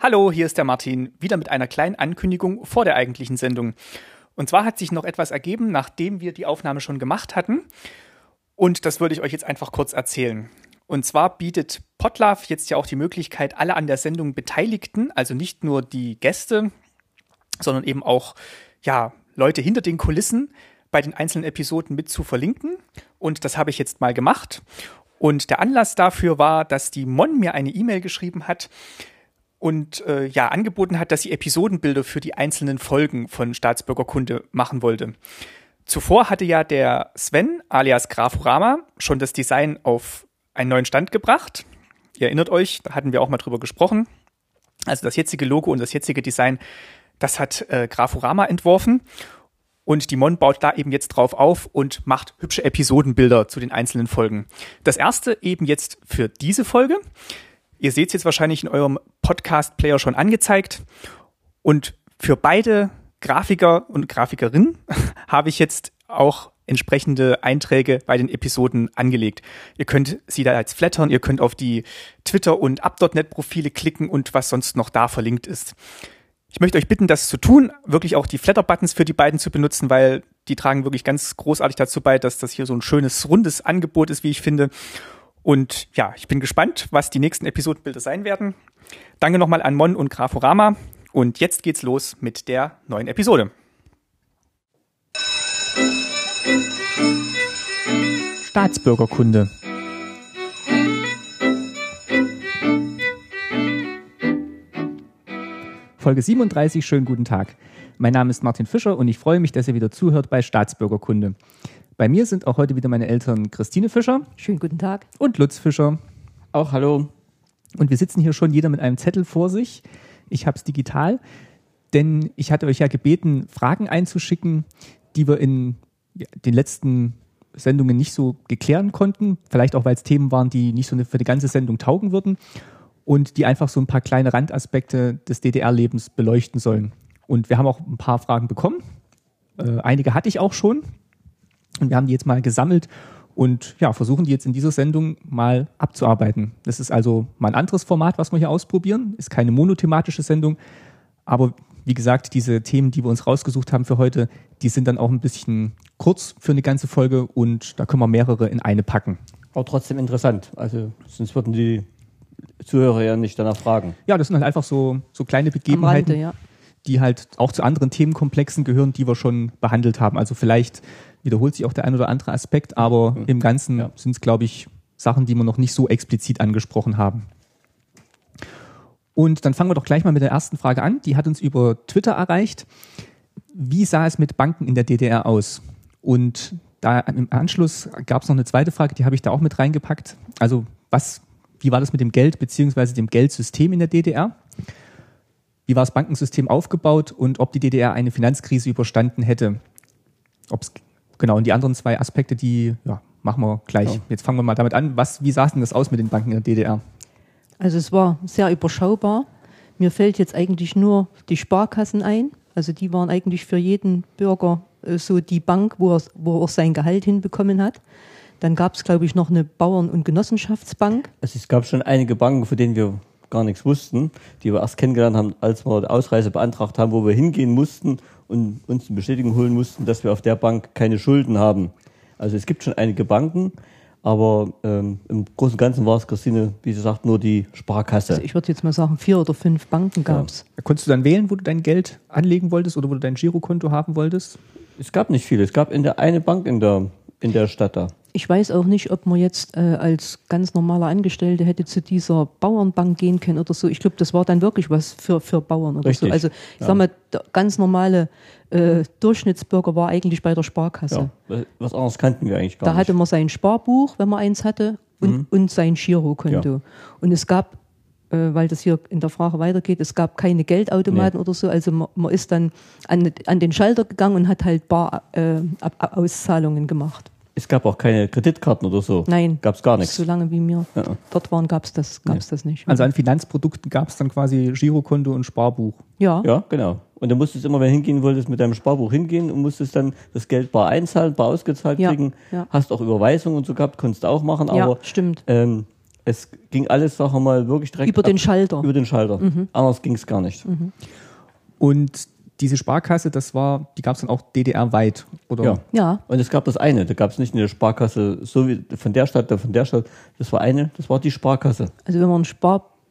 Hallo, hier ist der Martin, wieder mit einer kleinen Ankündigung vor der eigentlichen Sendung. Und zwar hat sich noch etwas ergeben, nachdem wir die Aufnahme schon gemacht hatten. Und das würde ich euch jetzt einfach kurz erzählen. Und zwar bietet Potlove jetzt ja auch die Möglichkeit, alle an der Sendung Beteiligten, also nicht nur die Gäste, sondern eben auch ja, Leute hinter den Kulissen bei den einzelnen Episoden mit zu verlinken. Und das habe ich jetzt mal gemacht. Und der Anlass dafür war, dass die Mon mir eine E-Mail geschrieben hat und äh, ja angeboten hat, dass sie Episodenbilder für die einzelnen Folgen von Staatsbürgerkunde machen wollte. Zuvor hatte ja der Sven alias Grafurama schon das Design auf einen neuen Stand gebracht. Ihr erinnert euch, da hatten wir auch mal drüber gesprochen. Also das jetzige Logo und das jetzige Design, das hat äh, Grafurama entworfen. Und die Mon baut da eben jetzt drauf auf und macht hübsche Episodenbilder zu den einzelnen Folgen. Das erste eben jetzt für diese Folge. Ihr seht es jetzt wahrscheinlich in eurem Podcast-Player schon angezeigt. Und für beide Grafiker und Grafikerinnen habe ich jetzt auch entsprechende Einträge bei den Episoden angelegt. Ihr könnt sie da jetzt flattern, ihr könnt auf die Twitter- und Up.net-Profile klicken und was sonst noch da verlinkt ist. Ich möchte euch bitten, das zu tun, wirklich auch die Flatter-Buttons für die beiden zu benutzen, weil die tragen wirklich ganz großartig dazu bei, dass das hier so ein schönes, rundes Angebot ist, wie ich finde. Und ja, ich bin gespannt, was die nächsten Episodenbilder sein werden. Danke nochmal an Mon und Graforama. Und jetzt geht's los mit der neuen Episode. Staatsbürgerkunde. Folge 37, schönen guten Tag. Mein Name ist Martin Fischer und ich freue mich, dass ihr wieder zuhört bei Staatsbürgerkunde. Bei mir sind auch heute wieder meine Eltern Christine Fischer. Schönen guten Tag. Und Lutz Fischer. Auch hallo. Und wir sitzen hier schon jeder mit einem Zettel vor sich. Ich habe es digital, denn ich hatte euch ja gebeten, Fragen einzuschicken, die wir in den letzten Sendungen nicht so geklären konnten. Vielleicht auch, weil es Themen waren, die nicht so für die ganze Sendung taugen würden und die einfach so ein paar kleine Randaspekte des DDR-Lebens beleuchten sollen. Und wir haben auch ein paar Fragen bekommen. Äh, einige hatte ich auch schon. Und wir haben die jetzt mal gesammelt und ja, versuchen die jetzt in dieser Sendung mal abzuarbeiten. Das ist also mal ein anderes Format, was wir hier ausprobieren. Ist keine monothematische Sendung. Aber wie gesagt, diese Themen, die wir uns rausgesucht haben für heute, die sind dann auch ein bisschen kurz für eine ganze Folge und da können wir mehrere in eine packen. Aber trotzdem interessant. Also sonst würden die Zuhörer ja nicht danach fragen. Ja, das sind halt einfach so, so kleine Begebenheiten, Rande, ja. die halt auch zu anderen Themenkomplexen gehören, die wir schon behandelt haben. Also vielleicht wiederholt sich auch der ein oder andere Aspekt, aber mhm. im Ganzen ja. sind es, glaube ich, Sachen, die wir noch nicht so explizit angesprochen haben. Und dann fangen wir doch gleich mal mit der ersten Frage an. Die hat uns über Twitter erreicht. Wie sah es mit Banken in der DDR aus? Und da im Anschluss gab es noch eine zweite Frage, die habe ich da auch mit reingepackt. Also was, wie war das mit dem Geld beziehungsweise dem Geldsystem in der DDR? Wie war das Bankensystem aufgebaut und ob die DDR eine Finanzkrise überstanden hätte? Ob es Genau, und die anderen zwei Aspekte, die ja, machen wir gleich. Ja. Jetzt fangen wir mal damit an. Was, wie sah denn das aus mit den Banken in der DDR? Also es war sehr überschaubar. Mir fällt jetzt eigentlich nur die Sparkassen ein. Also die waren eigentlich für jeden Bürger äh, so die Bank, wo er, wo er sein Gehalt hinbekommen hat. Dann gab es, glaube ich, noch eine Bauern- und Genossenschaftsbank. Also es gab schon einige Banken, von denen wir gar nichts wussten, die wir erst kennengelernt haben, als wir die Ausreise beantragt haben, wo wir hingehen mussten und uns eine Bestätigung holen mussten, dass wir auf der Bank keine Schulden haben. Also es gibt schon einige Banken, aber ähm, im Großen und Ganzen war es, Christine, wie sie sagt, nur die Sparkasse. Also ich würde jetzt mal sagen, vier oder fünf Banken gab es. Ja. Konntest du dann wählen, wo du dein Geld anlegen wolltest oder wo du dein Girokonto haben wolltest? Es gab nicht viele. Es gab in der eine Bank in der, in der Stadt da. Ich weiß auch nicht, ob man jetzt äh, als ganz normaler Angestellte hätte zu dieser Bauernbank gehen können oder so. Ich glaube, das war dann wirklich was für, für Bauern oder Richtig. so. Also ich ja. sag mal, der ganz normale äh, Durchschnittsbürger war eigentlich bei der Sparkasse. Ja, was anderes kannten wir eigentlich gar da nicht. Da hatte man sein Sparbuch, wenn man eins hatte, und, mhm. und sein Girokonto. Ja. Und es gab weil das hier in der Frage weitergeht, es gab keine Geldautomaten nee. oder so, also man, man, ist dann an, an den Schalter gegangen und hat halt Bar-Auszahlungen äh, gemacht. Es gab auch keine Kreditkarten oder so. Nein. Gab es gar nichts. So lange wie wir ja. dort waren, gab es das, gab's nee. das nicht. Also an Finanzprodukten gab es dann quasi Girokonto und Sparbuch. Ja. Ja, genau. Und du musstest immer, wenn du hingehen wolltest, mit deinem Sparbuch hingehen und musstest dann das Geld bar einzahlen, bar ausgezahlt ja. kriegen. Ja. Hast auch Überweisungen und so gehabt, konntest du auch machen. Aber, ja, stimmt. Ähm, Es ging alles, sagen wir mal, wirklich direkt Über den ab- Schalter. Über den Schalter. Anders ging es gar nicht. Und diese Sparkasse, das war, die gab es dann auch DDR-weit, oder? Ja. Ja, Und es gab das eine, da gab es nicht eine Sparkasse, so wie von der Stadt, da von der Stadt. Das war eine, das war die Sparkasse. also wenn man ein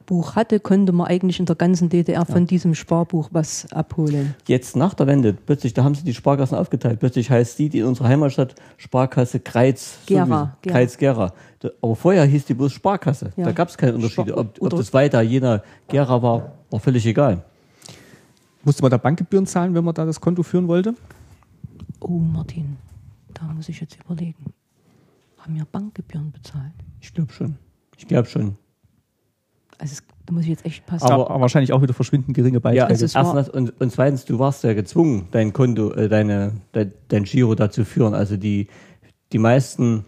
Sparbuch hatte, konnte man eigentlich in der ganzen DDR von diesem Sparbuch was abholen. Jetzt nach der Wende, plötzlich, da haben sie die Sparkassen aufgeteilt. Plötzlich heißt die, die in unserer Heimatstadt Sparkasse Kreiz. Gera, sowieso, Gera. Kreiz Gera. Aber vorher hieß die bloß Sparkasse. Ja. Da gab es keine Unterschiede. Spar- Ob, ob oder- das weiter Jena, Gera war, war völlig egal. Musste man da Bankgebühren zahlen, wenn man da das Konto führen wollte? Oh, Martin, da muss ich jetzt überlegen. Haben wir Bankgebühren bezahlt? Ich glaube schon. Ich glaube schon. Also es, da muss ich jetzt echt passen. Aber- Aber wahrscheinlich auch wieder verschwindend geringe Ja, Beiträge. Also es war- erstens und, und zweitens, du warst ja gezwungen, dein Konto, äh, deine, dein, dein Giro da zu führen. Also die, die meisten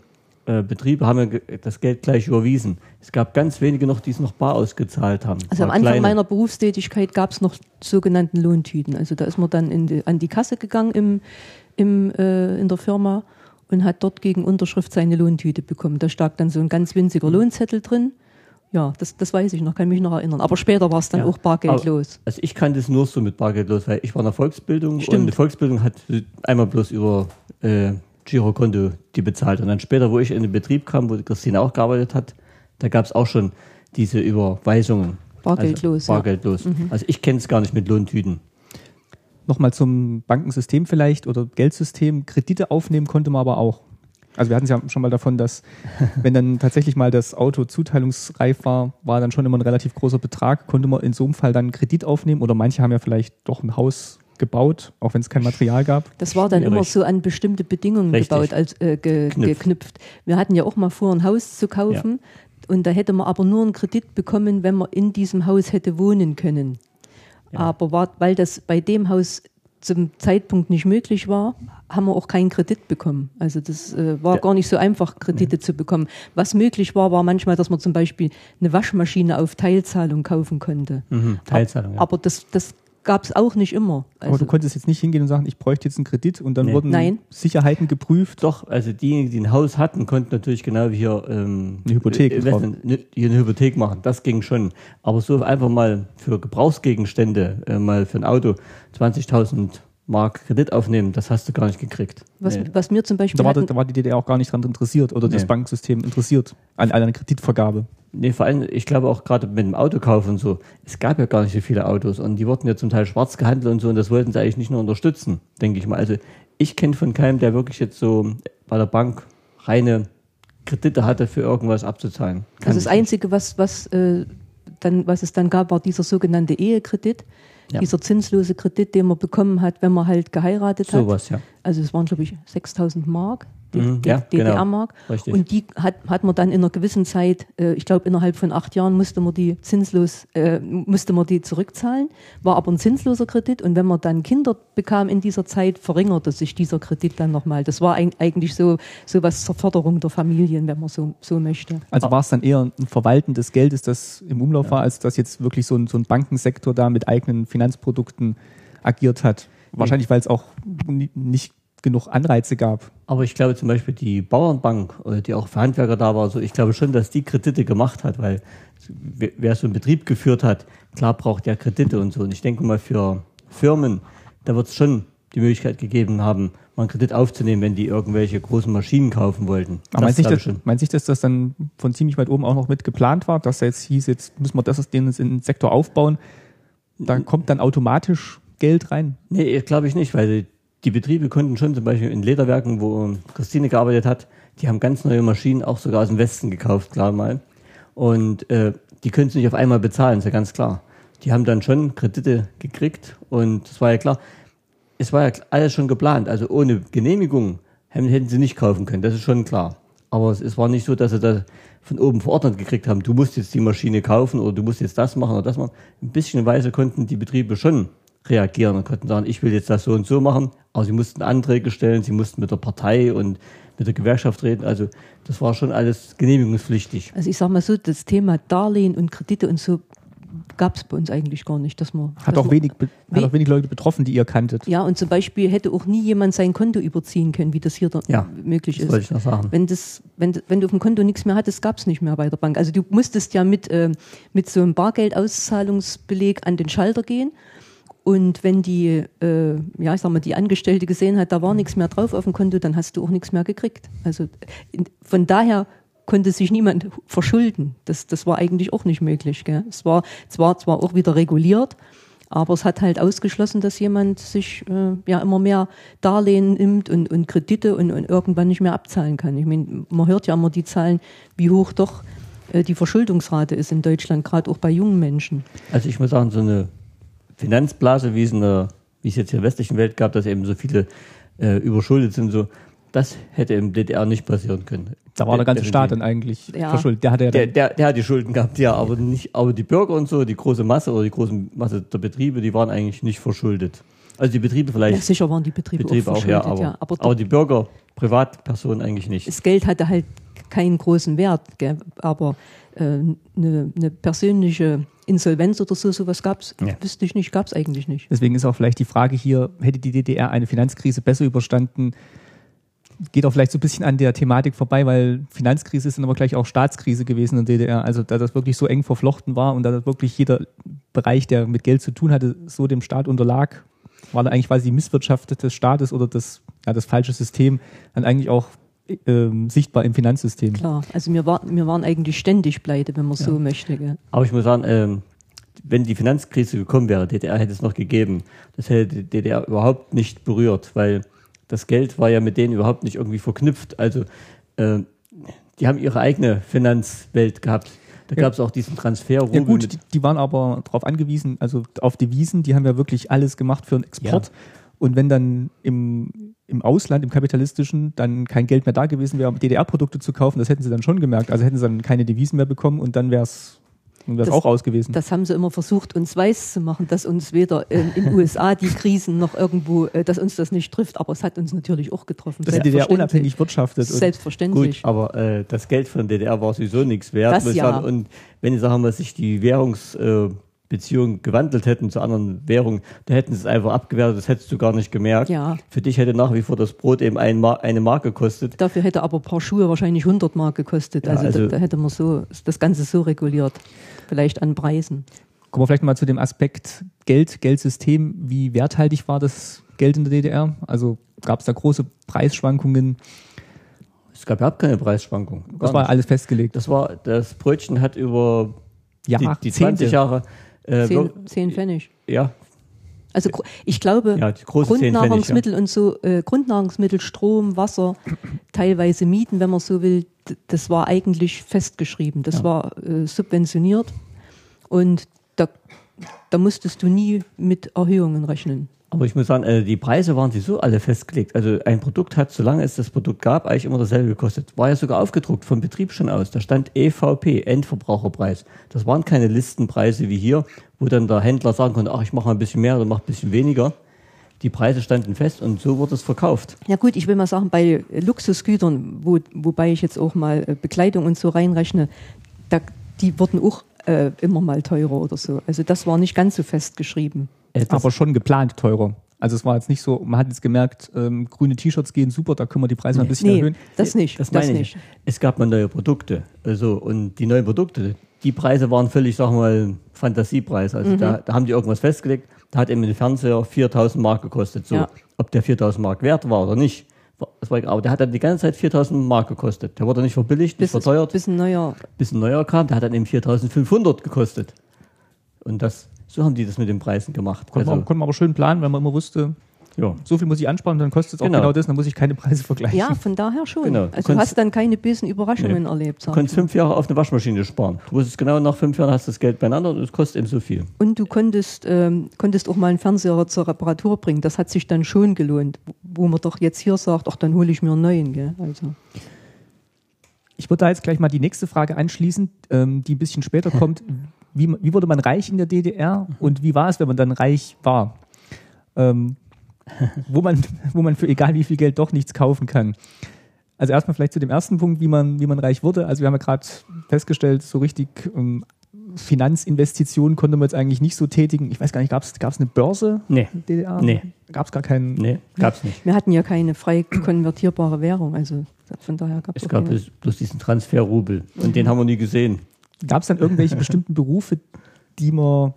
äh, Betriebe haben ja das Geld gleich überwiesen. Es gab ganz wenige noch, die es noch bar ausgezahlt haben. Also am Anfang kleine. meiner Berufstätigkeit gab es noch sogenannten Lohntüten. Also da ist man dann in die, an die Kasse gegangen im, im, äh, in der Firma und hat dort gegen Unterschrift seine Lohntüte bekommen. Da stak dann so ein ganz winziger Lohnzettel drin. Ja, das, das weiß ich noch, kann mich noch erinnern. Aber später war es dann Ja. auch bargeldlos. Also ich kannte es nur so mit bargeldlos, weil ich war in der Volksbildung Stimmt. und die Volksbildung hat einmal bloß über äh, Girokonto die bezahlt. Und dann später, wo ich in den Betrieb kam, wo Christine auch gearbeitet hat, da gab es auch schon diese Überweisungen. Bargeldlos, Also, ja. bargeldlos. Also ich kenne es gar nicht mit Lohntüten. Nochmal zum Bankensystem vielleicht oder Geldsystem. Kredite aufnehmen konnte man aber auch. Also wir hatten es ja schon mal davon, dass wenn dann tatsächlich mal das Auto zuteilungsreif war, war dann schon immer ein relativ großer Betrag, konnte man in so einem Fall dann Kredit aufnehmen oder manche haben ja vielleicht doch ein Haus gebaut, auch wenn es kein Material gab. Das war dann Schwierig. immer so an bestimmte Bedingungen Richtig. gebaut, als äh, ge, Knüpft. geknüpft. Wir hatten ja auch mal vor, ein Haus zu kaufen und da hätte man aber nur einen Kredit bekommen, wenn man in diesem Haus hätte wohnen können. Aber war, weil das bei dem Haus zum Zeitpunkt nicht möglich war, haben wir auch keinen Kredit bekommen. Also das äh, war Ja. gar nicht so einfach, Kredite zu bekommen. Was möglich war, war manchmal, dass man zum Beispiel eine Waschmaschine auf Teilzahlung kaufen konnte. Mhm, Teilzahlung. Ja. Aber das, das gab es auch nicht immer. Aber Also- du konntest jetzt nicht hingehen und sagen, ich bräuchte jetzt einen Kredit und dann Nee. wurden Nein. Sicherheiten geprüft. Doch, also diejenigen, die ein Haus hatten, konnten natürlich genau wie hier ähm, Eine Hypothek äh, Investment- hier eine Hypothek machen. Das ging schon. Aber so einfach mal für Gebrauchsgegenstände, äh, mal für ein Auto 20.000 Mark Kredit aufnehmen, das hast du gar nicht gekriegt. Was, Nee. was mir zum Beispiel Da war, hatten, da war die DDR auch gar nicht dran interessiert oder das Nee. Banksystem interessiert an einer Kreditvergabe. Nee, vor allem, ich glaube auch gerade mit dem Autokauf und so, es gab ja gar nicht so viele Autos und die wurden ja zum Teil schwarz gehandelt und so und das wollten sie eigentlich nicht nur unterstützen, denke ich mal. Also ich kenne von keinem, der wirklich jetzt so bei der Bank reine Kredite hatte, für irgendwas abzuzahlen. Kann also das. Einzige, was, was, äh, dann, was es dann gab, war dieser sogenannte Ehekredit, Ja. dieser zinslose Kredit, den man bekommen hat, wenn man halt geheiratet hat. Sowas, ja. Also es waren, glaube ich, 6000 Mark, D- Mhm, D- ja, genau. DDR-Mark. Richtig. Und die hat, hat man dann in einer gewissen Zeit, äh, ich glaube innerhalb von acht Jahren musste man die zinslos, äh, musste man die zurückzahlen, war aber ein zinsloser Kredit und wenn man dann Kinder bekam in dieser Zeit, verringerte sich dieser Kredit dann nochmal. Das war eig- eigentlich so, so was zur Förderung der Familien, wenn man so, so möchte. Also war es dann eher ein Verwalten des Geldes, das im Umlauf war, als dass jetzt wirklich so ein, so ein Bankensektor da mit eigenen Finanzprodukten agiert hat. Wahrscheinlich, weil es auch ni- nicht genug Anreize gab. Aber ich glaube zum Beispiel die Bauernbank, äh, die auch für Handwerker da war, so, ich glaube schon, dass die Kredite gemacht hat, weil wer so einen Betrieb geführt hat, klar braucht der Kredite und so. Und ich denke mal für Firmen, da wird es schon die Möglichkeit gegeben haben, mal einen Kredit aufzunehmen, wenn die irgendwelche großen Maschinen kaufen wollten. Aber meinst nicht, dass, meinst nicht, dass das dann von ziemlich weit oben auch noch mit geplant war, dass da jetzt hieß, jetzt müssen wir das den, den Sektor aufbauen? Da kommt dann automatisch Geld rein. Nee, glaube ich nicht, weil die, Betriebe konnten schon zum Beispiel in Lederwerken, wo Christine gearbeitet hat, die haben ganz neue Maschinen auch sogar aus dem Westen gekauft, klar mal. Und äh, die können sie nicht auf einmal bezahlen, ist ja ganz klar. Die haben dann schon Kredite gekriegt und das war ja klar. Es war ja alles schon geplant, also ohne Genehmigung hätten sie nicht kaufen können, das ist schon klar. Aber es, es war nicht so, dass sie da von oben verordnet gekriegt haben, du musst jetzt die Maschine kaufen oder du musst jetzt das machen oder das machen. Ein bisschen Weise konnten die Betriebe schon reagieren und konnten sagen, ich will jetzt das so und so machen, aber sie mussten Anträge stellen, sie mussten mit der Partei und mit der Gewerkschaft reden. Also das war schon alles genehmigungspflichtig. Also ich sage mal so, das Thema Darlehen und Kredite und so gab es bei uns eigentlich gar nicht, dass man. Hat dass auch man- wenig, hat auch wenig Leute betroffen, die ihr kanntet. Ja, und zum Beispiel hätte auch nie jemand sein Konto überziehen können, wie das hier da Ja, möglich Das ist. wollte ich noch sagen. Wenn, das, wenn, wenn du auf dem Konto nichts mehr hattest, gab es nicht mehr bei der Bank. Also du musstest ja mit, ähm, mit so einem Bargeldauszahlungsbeleg an den Schalter gehen. Und wenn die, äh, ja, ich sag mal, die Angestellte gesehen hat, da war nichts mehr drauf auf dem Konto, dann hast du auch nichts mehr gekriegt. Also von daher konnte sich niemand verschulden. Das, das war eigentlich auch nicht möglich. Gell? Es war zwar, zwar auch wieder reguliert, aber es hat halt ausgeschlossen, dass jemand sich äh, ja immer mehr Darlehen nimmt und, und Kredite und, und irgendwann nicht mehr abzahlen kann. Ich meine, man hört ja immer die Zahlen, wie hoch doch äh, die Verschuldungsrate ist in Deutschland, gerade auch bei jungen Menschen. Also ich muss sagen, so eine Finanzblase, wie es, in der, wie es jetzt in der westlichen Welt gab, dass eben so viele äh, überschuldet sind, so, das hätte im DDR nicht passieren können. Da war der ganze. Staat dann eigentlich Ja. verschuldet. Der hatte ja Der, dann, der, der hat die Schulden gehabt, ja, aber nicht, aber die Bürger und so, die große Masse oder die große Masse der Betriebe, die waren eigentlich nicht verschuldet. Also die Betriebe Ja, vielleicht, sicher waren die Betriebe, Betriebe auch auch, ja, verschuldet, aber, ja. Aber, aber die Bürger, Privatpersonen eigentlich nicht. das Geld hatte halt keinen großen Wert, gell? aber eine äh, ne ne persönliche Insolvenz oder so, sowas gab es, Ja. wüsste ich nicht, gab es eigentlich nicht. deswegen ist auch vielleicht die Frage hier, hätte die DDR eine Finanzkrise besser überstanden? Geht auch vielleicht so ein bisschen an der Thematik vorbei, weil Finanzkrise ist dann aber gleich auch Staatskrise gewesen in der DDR. Also da das wirklich so eng verflochten war und da das wirklich jeder Bereich, der mit Geld zu tun hatte, so dem Staat unterlag, war da eigentlich quasi die Misswirtschaft des Staates oder das, ja, das falsche System dann eigentlich auch ähm, sichtbar im Finanzsystem. Klar, also wir, war, wir waren eigentlich ständig pleite, wenn man so Ja. möchte. Gell? Aber ich muss sagen, ähm, wenn die Finanzkrise gekommen wäre, DDR hätte es noch gegeben, das hätte die DDR überhaupt nicht berührt, weil das Geld war ja mit denen überhaupt nicht irgendwie verknüpft. Also ähm, die haben ihre eigene Finanzwelt gehabt. Da Ja. gab es auch diesen Transfer. Ja gut, die, die waren aber darauf angewiesen, also auf Devisen, die haben ja wirklich alles gemacht für den Export. Und wenn dann im, im Ausland, im kapitalistischen, dann kein Geld mehr da gewesen wäre, um DDR-Produkte zu kaufen, das hätten sie dann schon gemerkt. Also hätten sie dann keine Devisen mehr bekommen und dann wäre es Das- auch aus gewesen. Das haben sie immer versucht, uns weiß zu machen, dass uns weder äh, in den USA die Krisen noch irgendwo, äh, dass uns das nicht trifft. Aber es hat uns natürlich auch getroffen. dass die DDR unabhängig wirtschaftet. Und Selbstverständlich. Gut, aber äh, das Geld von der DDR war sowieso nichts wert. Das ja. sagen. Und wenn ich sagen wir, sich die Währungsbeziehungen äh, Beziehungen gewandelt hätten zu anderen Währungen, da hätten sie es einfach abgewertet, das hättest du gar nicht gemerkt. Ja. Für dich hätte nach wie vor das Brot eben ein Mar eine Mark gekostet. Dafür hätte aber ein paar Schuhe wahrscheinlich 100 Mark gekostet. Ja, also, also- da, da hätte man so das Ganze so reguliert. Vielleicht an Preisen. Kommen wir vielleicht mal zu dem Aspekt Geld, Geldsystem. Wie werthaltig war das Geld in der DDR? Also gab es da große Preisschwankungen? Es gab überhaupt keine Preisschwankung. Gar Das war nicht. alles festgelegt. das war, das Brötchen hat über die, Jahrzehnte. die 20 Jahre, äh, Zehn, zehn Pfennig. ja, Also ich glaube, ja, 10 Pfennig, ja. Grundnahrungsmittel und so, äh, Grundnahrungsmittel, Strom, Wasser, teilweise Mieten, wenn man so will, das war eigentlich festgeschrieben. Das Ja. war äh, subventioniert und da, da musstest du nie mit Erhöhungen rechnen. Aber ich muss sagen, äh, die Preise waren sowieso alle festgelegt. Also ein Produkt hat, solange es das Produkt gab, eigentlich immer dasselbe gekostet. War ja sogar aufgedruckt vom Betrieb schon aus. Da stand EVP, Endverbraucherpreis. Das waren keine Listenpreise wie hier, wo dann der Händler sagen konnte, ach, ich mache mal ein bisschen mehr oder mache ein bisschen weniger. Die Preise standen fest und so wurde es verkauft. Ja gut, ich will mal sagen, bei Luxusgütern, wo, wobei ich jetzt auch mal äh, Bekleidung und so reinrechne, da, die wurden auch äh, immer mal teurer oder so. Also das war nicht ganz so festgeschrieben. Äh, das- aber schon geplant teurer. Also es war jetzt nicht so, man hat jetzt gemerkt, ähm, grüne T-Shirts gehen super, da können wir die Preise mal ein bisschen Nee, erhöhen. das nicht. Das Das, meine nicht. ich. Es gab mal neue Produkte. Also, und die neuen Produkte, die Preise waren völlig, sagen wir mal, Fantasiepreis. Also Mhm. da, da haben die irgendwas festgelegt. Da hat eben ein Fernseher 4000 Mark gekostet. So, Ja. ob der 4000 Mark wert war oder nicht. Das war, aber der hat dann die ganze Zeit 4000 Mark gekostet. Der wurde nicht verbilligt, nicht Bis, verteuert. bis ein neuer bis ein neuer kam, der hat dann eben 4500 gekostet. Und das, so haben die das mit den Preisen gemacht. Konnte, man, Also, konnte man aber schön planen, weil man immer wusste, ja. so viel muss ich ansparen, dann kostet es auch Genau. genau das, dann muss ich keine Preise vergleichen. Ja, von daher schon. Genau. Du Also du hast dann keine bösen Überraschungen erlebt. Du konntest fünf Jahre auf eine Waschmaschine sparen. Du wusstest genau, nach fünf Jahren hast du das Geld beieinander und es kostet eben so viel. Und du konntest, ähm, konntest auch mal einen Fernseher zur Reparatur bringen. Das hat sich dann schon gelohnt. Wo man doch jetzt hier sagt, ach, dann hole ich mir einen neuen. Gell? Also, Ich würde da jetzt gleich mal die nächste Frage anschließen, ähm, die ein bisschen später kommt. Wie, wie wurde man reich in der DDR und wie war es, wenn man dann reich war? Ähm, wo, man, wo man für egal wie viel Geld doch nichts kaufen kann. Also erstmal vielleicht zu dem ersten Punkt, wie man, wie man reich wurde. Also wir haben ja gerade festgestellt, so richtig ähm, Finanzinvestitionen konnte man jetzt eigentlich nicht so tätigen. Ich weiß gar nicht, gab es eine Börse? Nee. in der DDR? Nee. Gab es gar keinen. Nee, gab's nicht. Wir hatten ja keine frei konvertierbare Währung, also von daher gab Es es gab bloß diesen Transferrubel und den haben wir nie gesehen. Gab es dann irgendwelche bestimmten Berufe, die man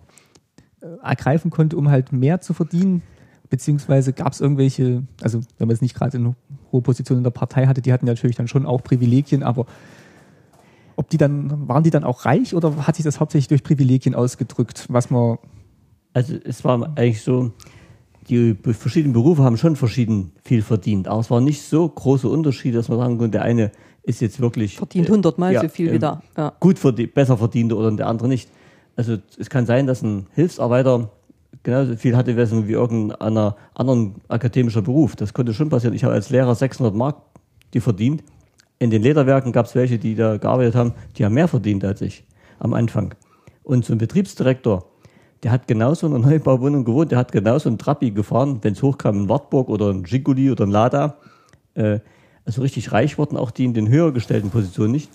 äh, ergreifen konnte, um halt mehr zu verdienen? Beziehungsweise gab es irgendwelche, also wenn man es nicht gerade in hohe Position in der Partei hatte, die hatten natürlich dann schon auch Privilegien, aber ob die dann, waren die dann auch reich oder hat sich das hauptsächlich durch Privilegien ausgedrückt, was man, Also es war eigentlich so, die verschiedenen Berufe haben schon verschieden viel verdient, aber es war nicht so große Unterschiede, dass man sagen konnte, der eine ist jetzt wirklich verdient äh, hundertmal ja, so viel ähm, wieder. Ja. gut verdient, besser verdiente oder der andere nicht. Also es kann sein, dass ein Hilfsarbeiter genauso viel hatte wie irgendeiner anderen akademischer Beruf. Das konnte schon passieren. Ich habe als Lehrer 600 Mark die verdient. In den Lederwerken gab es welche, die da gearbeitet haben, die haben mehr verdient als ich am Anfang. Und so ein Betriebsdirektor, der hat genauso in einer Neubauwohnung gewohnt, der hat genauso einen Trabi gefahren, wenn es hochkam, ein Wartburg oder ein Giguli oder ein Lada. Äh, also richtig reich wurden auch die in den höher gestellten Positionen nicht.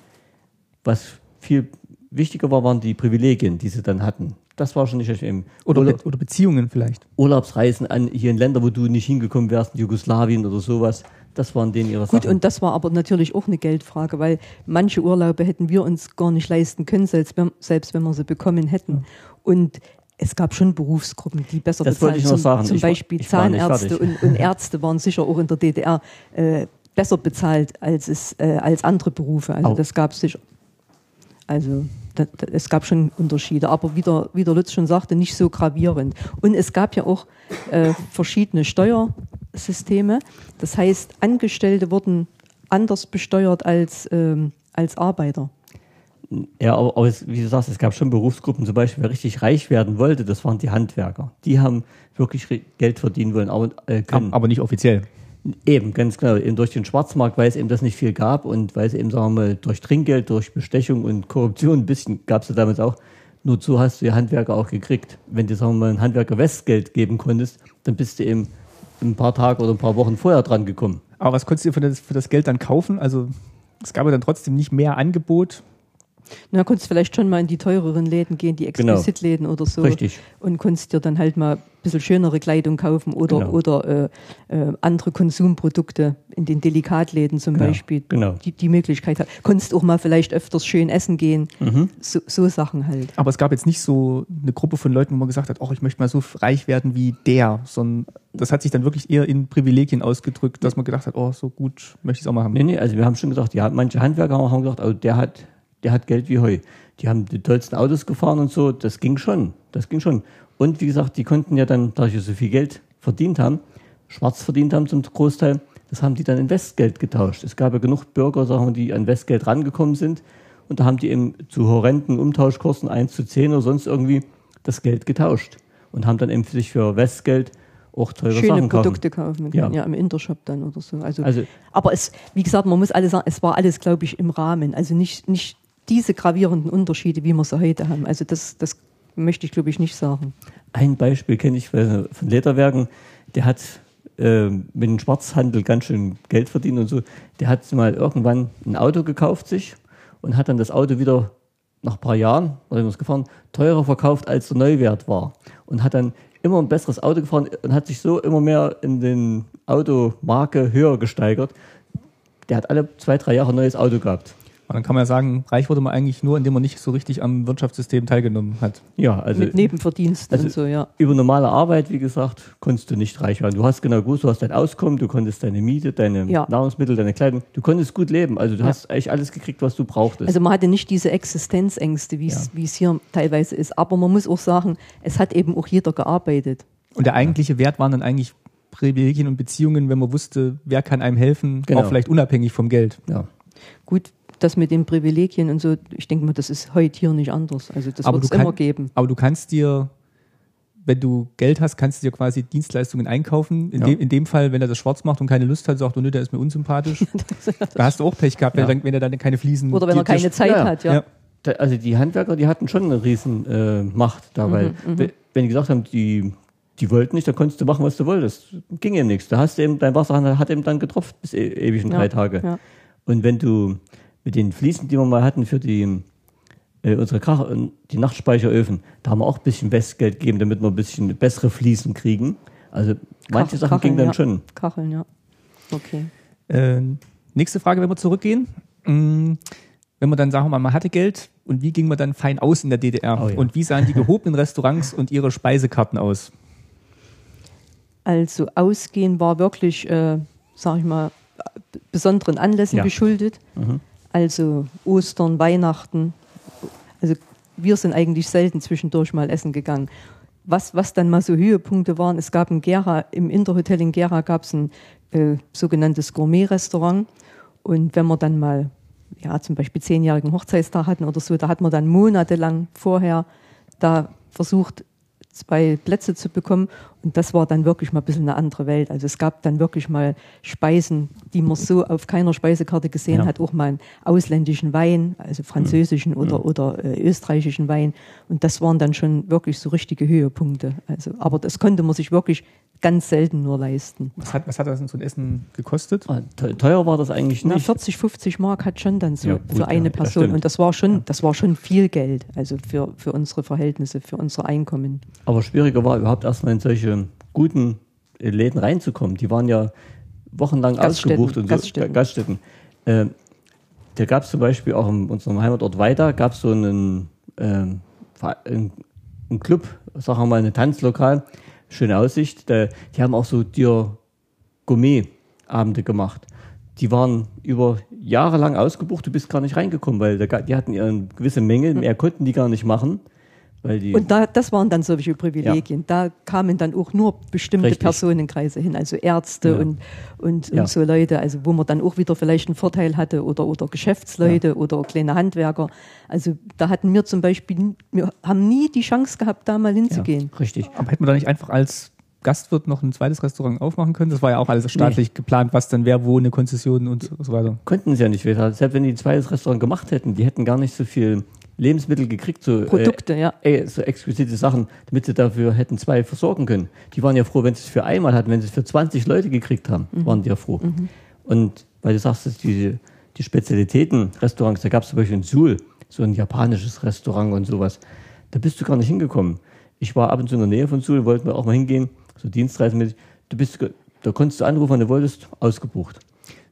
Was viel wichtiger war, waren die Privilegien, die sie dann hatten. Das war schon nicht eben. oder, Urla- oder Beziehungen vielleicht. Urlaubsreisen an, hier in Länder, wo du nicht hingekommen wärst, in Jugoslawien oder sowas. Das waren denen ihre Gut, Sachen. und das war aber natürlich auch eine Geldfrage, weil manche Urlaube hätten wir uns gar nicht leisten können, selbst wenn, selbst wenn wir sie bekommen hätten. Und es gab schon Berufsgruppen, die besser Das wollte bezahlt ich noch zum, sagen. Zum Ich Beispiel ich nicht Zahnärzte und, und Ärzte waren sicher auch in der DDR äh, besser bezahlt als, es, äh, als andere Berufe. Also Au. das gab es sicher. Also da, da, es gab schon Unterschiede, aber wie der, wie der Lutz schon sagte, nicht so gravierend. Und es gab ja auch äh, verschiedene Steuersysteme. Das heißt, Angestellte wurden anders besteuert als, ähm, als Arbeiter. Ja, aber, aber es, wie du sagst, es gab schon Berufsgruppen, zum Beispiel, wer richtig reich werden wollte, das waren die Handwerker. Die haben wirklich Geld verdienen wollen, aber äh, können. Aber nicht offiziell. Eben, ganz genau. Eben durch den Schwarzmarkt, weil es eben das nicht viel gab und weil es eben, sagen wir mal, durch Trinkgeld, durch Bestechung und Korruption ein bisschen gab es ja damals auch. Nur so hast du ja Handwerker auch gekriegt. Wenn du, sagen wir mal, einen Handwerker Westgeld geben konntest, dann bist du eben ein paar Tage oder ein paar Wochen vorher dran gekommen. Aber was konntest du für das, für das Geld dann kaufen? Also es gab ja dann trotzdem nicht mehr Angebot. Na, konntest vielleicht schon mal in die teureren Läden gehen, die Genau. Exquisitläden oder so. Richtig. Und konntest dir dann halt mal ein bisschen schönere Kleidung kaufen oder, Genau. oder äh, äh, andere Konsumprodukte in den Delikatläden zum Genau, Beispiel. genau. Die, die Möglichkeit hat. Konntest auch mal vielleicht öfters schön essen gehen. Mhm. So, so Sachen halt. Aber es gab jetzt nicht so eine Gruppe von Leuten, wo man gesagt hat, oh, ich möchte mal so reich werden wie der, sondern das hat sich dann wirklich eher in Privilegien ausgedrückt, dass man gedacht hat, oh, so gut möchte ich es auch mal haben. Nee, nee, also wir haben schon gesagt, ja, manche Handwerker haben gesagt, oh, der hat, der hat Geld wie Heu. Die haben die tollsten Autos gefahren und so, das ging schon, das ging schon. Und wie gesagt, die konnten ja dann, da sie so viel Geld verdient haben, schwarz verdient haben zum Großteil, das haben die dann in Westgeld getauscht. Es gab ja genug Bürger, sagen wir, die an Westgeld rangekommen sind und da haben die eben zu horrenden Umtauschkursen 1 zu 10 oder sonst irgendwie das Geld getauscht und haben dann eben sich für Westgeld auch teure Schöne Sachen kaufen. Produkte kaufen. Ja. Ja. im Intershop dann oder so. Also, Also aber es, wie gesagt, man muss alles sagen, es war alles, glaube ich, im Rahmen. Also nicht, nicht diese gravierenden Unterschiede, wie wir sie heute haben. Also das, das möchte ich, glaube ich, nicht sagen. Ein Beispiel kenne ich von Lederwerken, der hat äh, mit dem Schwarzhandel ganz schön Geld verdient und so. Der hat mal irgendwann ein Auto gekauft sich und hat dann das Auto wieder nach ein paar Jahren, oder wir es gefahren, teurer verkauft, als der Neuwert war. Und hat dann immer ein besseres Auto gefahren und hat sich so immer mehr in den Automarke höher gesteigert. Der hat alle zwei, drei Jahre ein neues Auto gehabt. Und dann kann man ja sagen, reich wurde man eigentlich nur, indem man nicht so richtig am Wirtschaftssystem teilgenommen hat. Ja, also Mit Nebenverdiensten also- und so, ja. über normale Arbeit, wie gesagt, konntest du nicht reich werden. Du hast genau gewusst, du hast dein Auskommen, du konntest deine Miete, deine Ja. Nahrungsmittel, deine Kleidung, du konntest gut leben. Also du Ja. hast eigentlich alles gekriegt, was du brauchtest. Also man hatte nicht diese Existenzängste, wie es Ja. wie es hier teilweise ist. Aber man muss auch sagen, es hat eben auch jeder gearbeitet. Und der eigentliche Wert waren dann eigentlich Privilegien und Beziehungen, wenn man wusste, wer kann einem helfen, Genau. auch vielleicht unabhängig vom Geld. ja. Gut, das mit den Privilegien und so, ich denke mal, das ist heute hier nicht anders. Also das wird es immer geben. Aber du kannst dir, wenn du Geld hast, kannst du dir quasi Dienstleistungen einkaufen. In, Ja. dem, in dem Fall, wenn er das schwarz macht und keine Lust hat, sagt er, nö, der ist mir unsympathisch. da hast du auch Pech gehabt, wenn, Ja. er dann, wenn er dann keine Fliesen Oder wenn er keine Zeit ja, hat, ja. Ja. Da, also die Handwerker, die hatten schon eine riesen äh, Macht dabei. Mhm, Wenn- Wenn die gesagt haben, die, die wollten nicht, dann konntest du machen, was du wolltest. Ging eben nichts. Da hast du eben, dein Wasser hat eben dann getropft bis e ewig in Ja, drei Tage. ja. Und wenn du mit den Fliesen, die wir mal hatten für die äh, unsere Krach die Nachtspeicheröfen, da haben wir auch ein bisschen Westgeld gegeben, damit wir ein bisschen bessere Fliesen kriegen. Also manche Kach- Sachen gingen dann ja. schon. Kacheln, ja. Okay. Äh, nächste Frage, wenn wir zurückgehen. Mm, Wenn man dann, sagen wir mal, man hatte Geld und wie ging man dann fein aus in der DDR? Oh ja. Und wie sahen die gehobenen Restaurants und ihre Speisekarten aus? Also Ausgehen war wirklich, äh, sag ich mal, besonderen Anlässen Ja. geschuldet. Mhm. Also Ostern, Weihnachten. Also wir sind eigentlich selten zwischendurch mal essen gegangen. Was, was dann mal so Höhepunkte waren, es gab in Gera, im Interhotel in Gera gab es ein äh, sogenanntes Gourmet-Restaurant. Und wenn wir dann mal, ja, zum Beispiel zehnjährigen Hochzeitstag hatten oder so, da hat man dann monatelang vorher da versucht, zwei Plätze zu bekommen. Und das war dann wirklich mal ein bisschen eine andere Welt. Also es gab dann wirklich mal Speisen, die man so auf keiner Speisekarte gesehen Ja. hat. Auch mal einen ausländischen Wein, also französischen oder, oder äh, österreichischen Wein. Und das waren dann schon wirklich so richtige Höhepunkte. Also, aber das konnte man sich wirklich ganz selten nur leisten. Was hat, was hat das denn so ein Essen gekostet? Ah, te- Teuer war das eigentlich Na, nicht. 40, 50 Mark hat schon dann so Ja, gut, für eine ja, Person. stimmt. und das war schon, das war schon viel Geld, also für, für unsere Verhältnisse, für unser Einkommen. Aber schwieriger war überhaupt erstmal in solche guten äh, Läden reinzukommen. Die waren ja wochenlang Gaststätten, ausgebucht und so. Gaststätten. Ga- Gaststätten. Äh, da gab es zum Beispiel auch in unserem Heimatort weiter, gab es so einen, ähm, einen, einen Club, sagen wir mal, ein Tanzlokal, schöne Aussicht. Da, die haben auch so dir Gourmet-Abende gemacht. Die waren über Jahre lang ausgebucht, du bist gar nicht reingekommen, weil da, die hatten eine gewisse Menge, mehr konnten die gar nicht machen. Weil die, Und da, das waren dann solche Privilegien. Da kamen dann auch nur bestimmte Richtig. Personenkreise hin, also Ärzte Ja. und, und, und Ja. so Leute, also wo man dann auch wieder vielleicht einen Vorteil hatte oder, oder Geschäftsleute oder kleine Handwerker. Also da hatten wir zum Beispiel, wir haben nie die Chance gehabt, da mal hinzugehen. ja, richtig. Aber hätte man da nicht einfach als Gastwirt noch ein zweites Restaurant aufmachen können? Das war ja auch alles staatlich geplant, was dann wer wo eine Konzession und so weiter. Konnten sie ja nicht. Selbst wenn die ein zweites Restaurant gemacht hätten, die hätten gar nicht so viel Lebensmittel gekriegt, so, Produkte, ja. äh, äh, so exquisite Sachen, damit sie dafür hätten zwei versorgen können. Die waren ja froh, wenn sie es für einmal hatten, wenn sie es für 20 Leute gekriegt haben, waren die ja froh. Und weil du sagst, dass die, die Spezialitäten-Restaurants, da gab es zum Beispiel in Suhl, so ein japanisches Restaurant und sowas, da bist du gar nicht hingekommen. Ich war ab und zu in der Nähe von Suhl, wollten wir auch mal hingehen, so dienstreisenmäßig. Du bist, da konntest du anrufen, wann du wolltest, ausgebucht.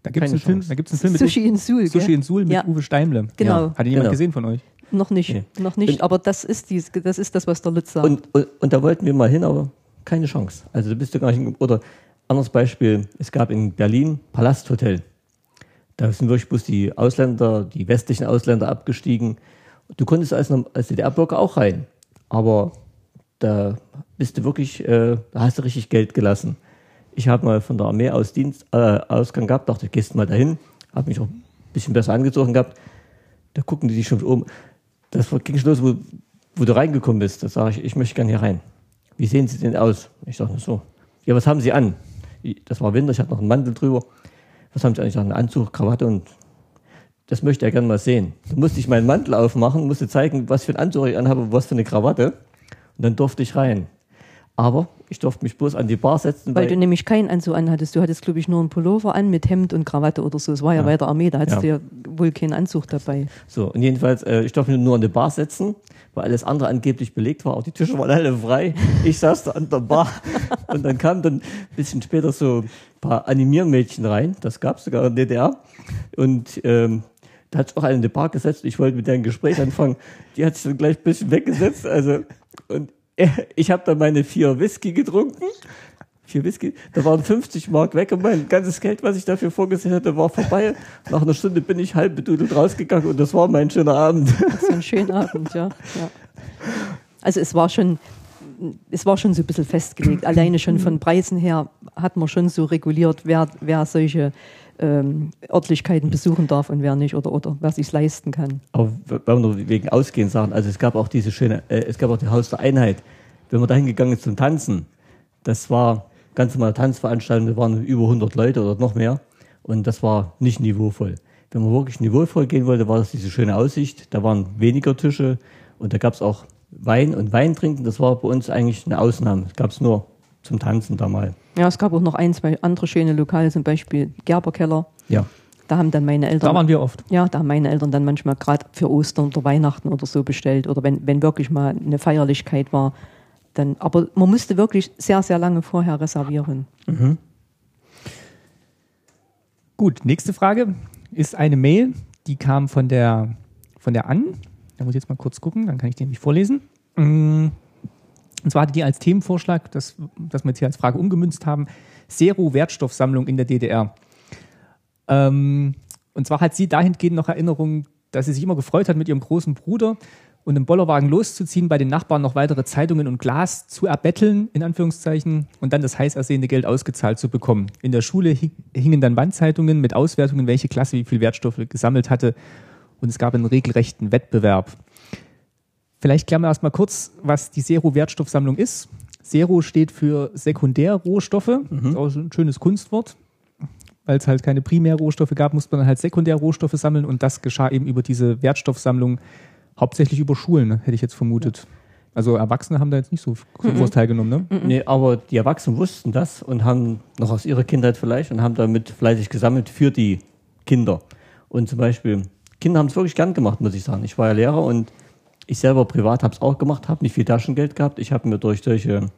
Da gibt es einen Film, Chance. da gibt's einen Film mit Sushi in Suhl, Sushi in Suhl mit Ja. Uwe Steimle. Genau. Hat ihn jemand Genau. gesehen von euch? Noch nicht, Nee. noch nicht, Und- aber das ist, die, das ist das, was der Lutz sagt. Und, und, und da wollten wir mal hin, aber keine Chance. Also da bist du gar nicht Oder anderes Beispiel, es gab in Berlin Palasthotel. Da sind wirklich bloß die Ausländer, die westlichen Ausländer abgestiegen. Du konntest als, als DDR-Bürger auch rein. Aber da bist du wirklich, äh, da hast du richtig Geld gelassen. Ich habe mal von der Armee aus Dienst, äh, Ausgang gehabt, dachte, gehst mal dahin, habe mich auch ein bisschen besser angezogen gehabt. Da gucken die dich schon um. Das ging schon los, wo, wo du reingekommen bist. Da sage ich, ich möchte gerne hier rein. Wie sehen Sie denn aus? Ich sage so. Ja, was haben Sie an? Das war Winter, ich hatte noch einen Mantel drüber. Was haben Sie an? Ich sage, einen Anzug, Krawatte und das möchte er gerne mal sehen. Da musste ich meinen Mantel aufmachen, musste zeigen, was für einen Anzug ich anhabe, was für eine Krawatte. Und dann durfte ich rein. Aber ich durfte mich bloß an die Bar setzen, Weil du nämlich keinen Anzug anhattest. Du hattest, glaube ich, nur einen Pullover an mit Hemd und Krawatte oder so. Es war ja, Ja. bei der Armee, da hattest Ja. du ja wohl keinen Anzug dabei. So, und jedenfalls, äh, ich durfte mich nur an die Bar setzen, weil alles andere angeblich belegt war. Auch die Tische waren alle frei. Ich saß da an der Bar und dann kam dann ein bisschen später so ein paar Animiermädchen rein. Das gab es sogar in der DDR. Und ähm, da hat sich auch eine in die Bar gesetzt. Ich wollte mit der ein Gespräch anfangen. Die hat sich dann gleich ein bisschen weggesetzt. Also, und ich habe dann meine vier Whisky getrunken. Vier Whisky. Da waren 50 Mark weg und mein ganzes Geld, was ich dafür vorgesehen hatte, war vorbei. Nach einer Stunde bin ich halb bedudelt rausgegangen und das war mein schöner Abend. So ein schöner Abend, ja. ja. Also es war schon, es war schon so ein bisschen festgelegt. Alleine schon von Preisen her hat man schon so reguliert, wer, wer solche ähm, Örtlichkeiten besuchen darf und wer nicht oder, oder wer sich leisten kann. Aber wenn nur wegen Ausgehen sagen, also es gab auch diese schöne, äh, es gab auch die Haus der Einheit. Wenn man da hingegangen ist zum Tanzen, das war ganz normale Tanzveranstaltung, da waren über 100 Leute oder noch mehr und das war nicht niveauvoll. Wenn man wirklich niveauvoll gehen wollte, war das diese schöne Aussicht, da waren weniger Tische und da gab es auch Wein und Wein trinken, das war bei uns eigentlich eine Ausnahme. Das gab es nur zum Tanzen da mal. Ja, es gab auch noch ein, zwei andere schöne Lokale, zum Beispiel Gerberkeller. Ja. Da haben dann meine Eltern. Da waren wir oft. Ja, da haben meine Eltern dann manchmal gerade für Ostern oder Weihnachten oder so bestellt. Oder wenn, wenn wirklich mal eine Feierlichkeit war. Dann, aber man musste wirklich sehr, sehr lange vorher reservieren. Gut, nächste Frage ist eine Mail, die kam von der, von der An. Da muss ich jetzt mal kurz gucken, dann kann ich den nämlich vorlesen. Mm, Und zwar hatte die als Themenvorschlag, das, das wir jetzt hier als Frage umgemünzt haben, Zero-Wertstoffsammlung in der DDR. Ähm, und zwar hat sie dahingehend noch Erinnerungen, dass sie sich immer gefreut hat, mit ihrem großen Bruder und im Bollerwagen loszuziehen, bei den Nachbarn noch weitere Zeitungen und Glas zu erbetteln, in Anführungszeichen, und dann das heiß ersehene Geld ausgezahlt zu bekommen. In der Schule hi- hingen dann Wandzeitungen mit Auswertungen, welche Klasse wie viel Wertstoffe gesammelt hatte, und es gab einen regelrechten Wettbewerb. Vielleicht klären wir erstmal kurz, was die Zero-Wertstoffsammlung ist. Zero steht für Sekundärrohstoffe, ist auch ein schönes Kunstwort. Weil es halt keine Primärrohstoffe gab, musste man dann halt Sekundärrohstoffe sammeln und das geschah eben über diese Wertstoffsammlung, hauptsächlich über Schulen, hätte ich jetzt vermutet. Also Erwachsene haben da jetzt nicht so groß teilgenommen, ne? Nee, aber die Erwachsenen wussten das und haben noch aus ihrer Kindheit vielleicht und haben damit fleißig gesammelt für die Kinder. Und zum Beispiel, Kinder haben es wirklich gern gemacht, muss ich sagen. Ich war ja Lehrer und ich selber privat habe es auch gemacht, habe nicht viel Taschengeld gehabt. Ich habe mir durch solche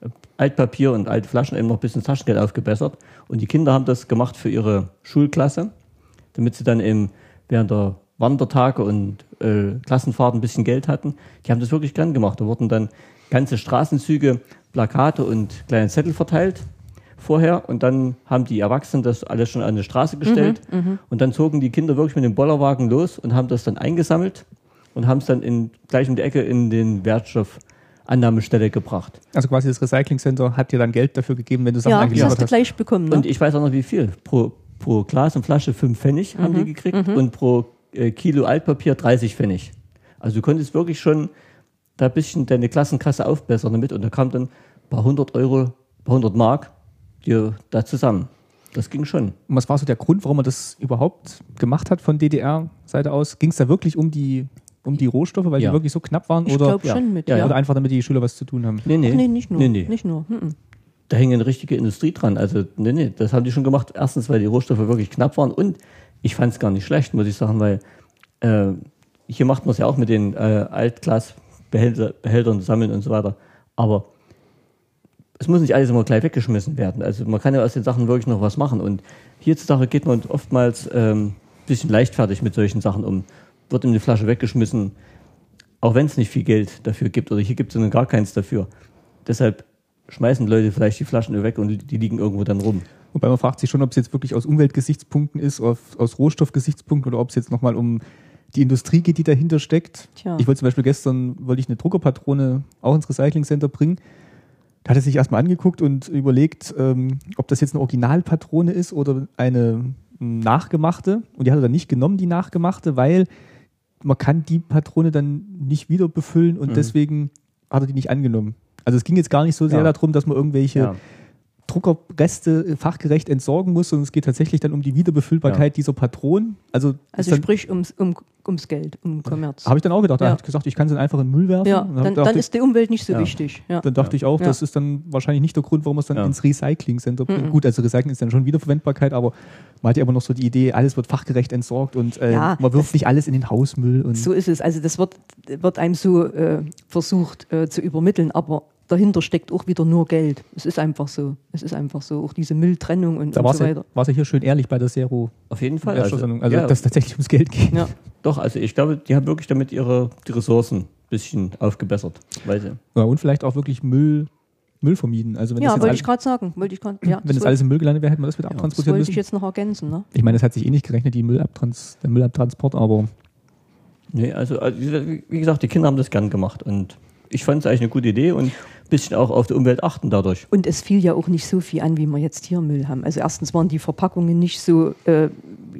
äh, Altpapier und alte Flaschen eben noch ein bisschen Taschengeld aufgebessert. Und die Kinder haben das gemacht für ihre Schulklasse, damit sie dann eben während der Wandertage und äh, Klassenfahrten ein bisschen Geld hatten. Die haben das wirklich gern gemacht. Da wurden dann ganze Straßenzüge, Plakate und kleine Zettel verteilt vorher und dann haben die Erwachsenen das alles schon an die Straße gestellt und dann zogen die Kinder wirklich mit dem Bollerwagen los und haben das dann eingesammelt und haben es dann in, gleich um die Ecke in den Wertstoffannahmestelle gebracht. Also quasi das Recycling Center hat dir dann Geld dafür gegeben, wenn du Sachen Ja, das angeliefert hast du hast. gleich bekommen. Ne? Und ich weiß auch noch wie viel. Pro, pro Glas und Flasche 5 Pfennig haben die gekriegt und pro äh, Kilo Altpapier 30 Pfennig. Also du konntest wirklich schon da ein bisschen deine Klassenkasse aufbessern damit und da kam dann ein paar hundert Euro, ein paar hundert Mark dir da zusammen. Das ging schon. Und was war so der Grund, warum man das überhaupt gemacht hat von DDR-Seite aus? Ging es da wirklich um die, um die Rohstoffe, weil Ja. die wirklich so knapp waren? ich oder, glaube ja. schon mit. Ja, oder einfach damit die Schüler was zu tun haben? Nee, nee. Ach, nee, nicht nur. Nee, nee. Nicht nur. Mhm. Da hing eine richtige Industrie dran. Also, nee, nee, das haben die schon gemacht. Erstens, weil die Rohstoffe wirklich knapp waren und ich fand es gar nicht schlecht, muss ich sagen, weil äh, hier macht man es ja auch mit den äh, Altglasbehälter- Behältern sammeln und so weiter. Aber es muss nicht alles immer gleich weggeschmissen werden. Also man kann ja aus den Sachen wirklich noch was machen. Und hierzutage geht man oftmals ein ähm, bisschen leichtfertig mit solchen Sachen um. Wird in die Flasche weggeschmissen, auch wenn es nicht viel Geld dafür gibt. Oder hier gibt es gar keins dafür. Deshalb schmeißen Leute vielleicht die Flaschen weg und die liegen irgendwo dann rum. Wobei man fragt sich schon, ob es jetzt wirklich aus Umweltgesichtspunkten ist, aus Rohstoffgesichtspunkten oder ob es jetzt nochmal um die Industrie geht, die dahinter steckt. Tja. Ich wollte zum Beispiel gestern, wollte ich eine Druckerpatrone auch ins Recycling-Center bringen. Da hat er sich erstmal angeguckt und überlegt, ähm, ob das jetzt eine Originalpatrone ist oder eine ähm, nachgemachte. Und die hat er dann nicht genommen, die nachgemachte, weil man kann die Patrone dann nicht wieder befüllen und deswegen hat er die nicht angenommen. Also es ging jetzt gar nicht so sehr Ja. darum, dass man irgendwelche Ja. Druckerreste fachgerecht entsorgen muss, sondern es geht tatsächlich dann um die Wiederbefüllbarkeit Ja. dieser Patronen. Also, Also dann, sprich ums, um, ums Geld, um Kommerz. habe ich dann auch gedacht, er Ja. hat gesagt, ich kann sie dann einfach in den Müll werfen. Ja, dann, dann ich- ist die Umwelt nicht so Ja. wichtig. Ja. dann dachte ich auch, Ja. das ist dann wahrscheinlich nicht der Grund, warum man es dann Ja. ins Recycling-Center bringt. Gut, also Recycling ist dann schon Wiederverwendbarkeit, aber man hat ja immer noch so die Idee, alles wird fachgerecht entsorgt und äh, Ja, man wirft nicht alles in den Hausmüll. Und So ist es. Also das wird, wird einem so äh, versucht äh, zu übermitteln, aber dahinter steckt auch wieder nur Geld. Es ist einfach so. Es ist einfach so. Auch diese Mülltrennung und, da war und es so ja, weiter. ja hier schön ehrlich bei der Zero. Auf jeden Fall. Wertstoffsammlung. Also, ja, dass es tatsächlich ums Geld geht. Ja. doch, also ich glaube, die haben wirklich damit ihre die Ressourcen ein bisschen aufgebessert. Weil sie, Ja, und vielleicht auch wirklich Müll, Müll vermieden. Also wenn Ja, das wollte ich gerade sagen. Wollte ich grad, ja, wenn das alles im Müll gelandet wäre, hätte man das wieder das abtransportieren wollte müssen. ich jetzt noch ergänzen. Ne? Ich meine, das hat sich eh nicht gerechnet, die Müllabtrans der Müllabtransport, aber nee, also, also wie gesagt, die Kinder haben das gern gemacht und ich fand es eigentlich eine gute Idee und bisschen auch auf die Umwelt achten dadurch. Und es fiel ja auch nicht so viel an, wie wir jetzt hier Müll haben. Also erstens waren die Verpackungen nicht so, äh,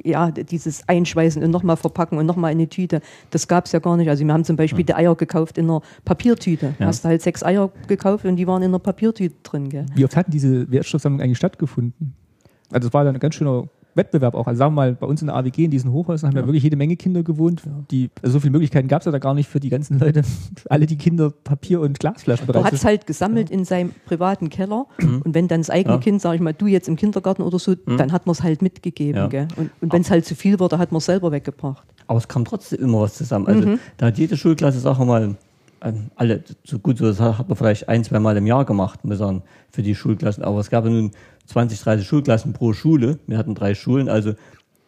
ja, dieses Einschweißen und nochmal verpacken und nochmal in eine Tüte, das gab es ja gar nicht. Also wir haben zum Beispiel die Eier gekauft in einer Papiertüte. Ja. Hast du halt sechs Eier gekauft und die waren in einer Papiertüte drin. Gell? wie oft hatten diese Wertstoffsammlungen eigentlich stattgefunden? Also es war dann ein ganz schöner Wettbewerb auch. Also sagen wir mal, bei uns in der AWG, in diesen Hochhäusern, haben ja, wirklich jede Menge Kinder gewohnt. Die, also so viele Möglichkeiten gab es ja da gar nicht für die ganzen Leute, alle die Kinder Papier und Glasflaschen Du bereit hat es halt gesammelt in seinem privaten Keller und wenn dann das eigene Ja. Kind, sag ich mal, du jetzt im Kindergarten oder so, dann hat man es halt mitgegeben. Ja. Gell? Und, und wenn es halt zu viel wurde, hat man es selber weggebracht. Aber es kam trotzdem immer was zusammen. Also da hat jede Schulklasse, sagen wir mal, ähm, alle, so gut, so das hat man vielleicht ein, zwei Mal im Jahr gemacht, muss sagen, für die Schulklassen. Aber es gab ja nun 20, 30 Schulklassen pro Schule. Wir hatten drei Schulen, also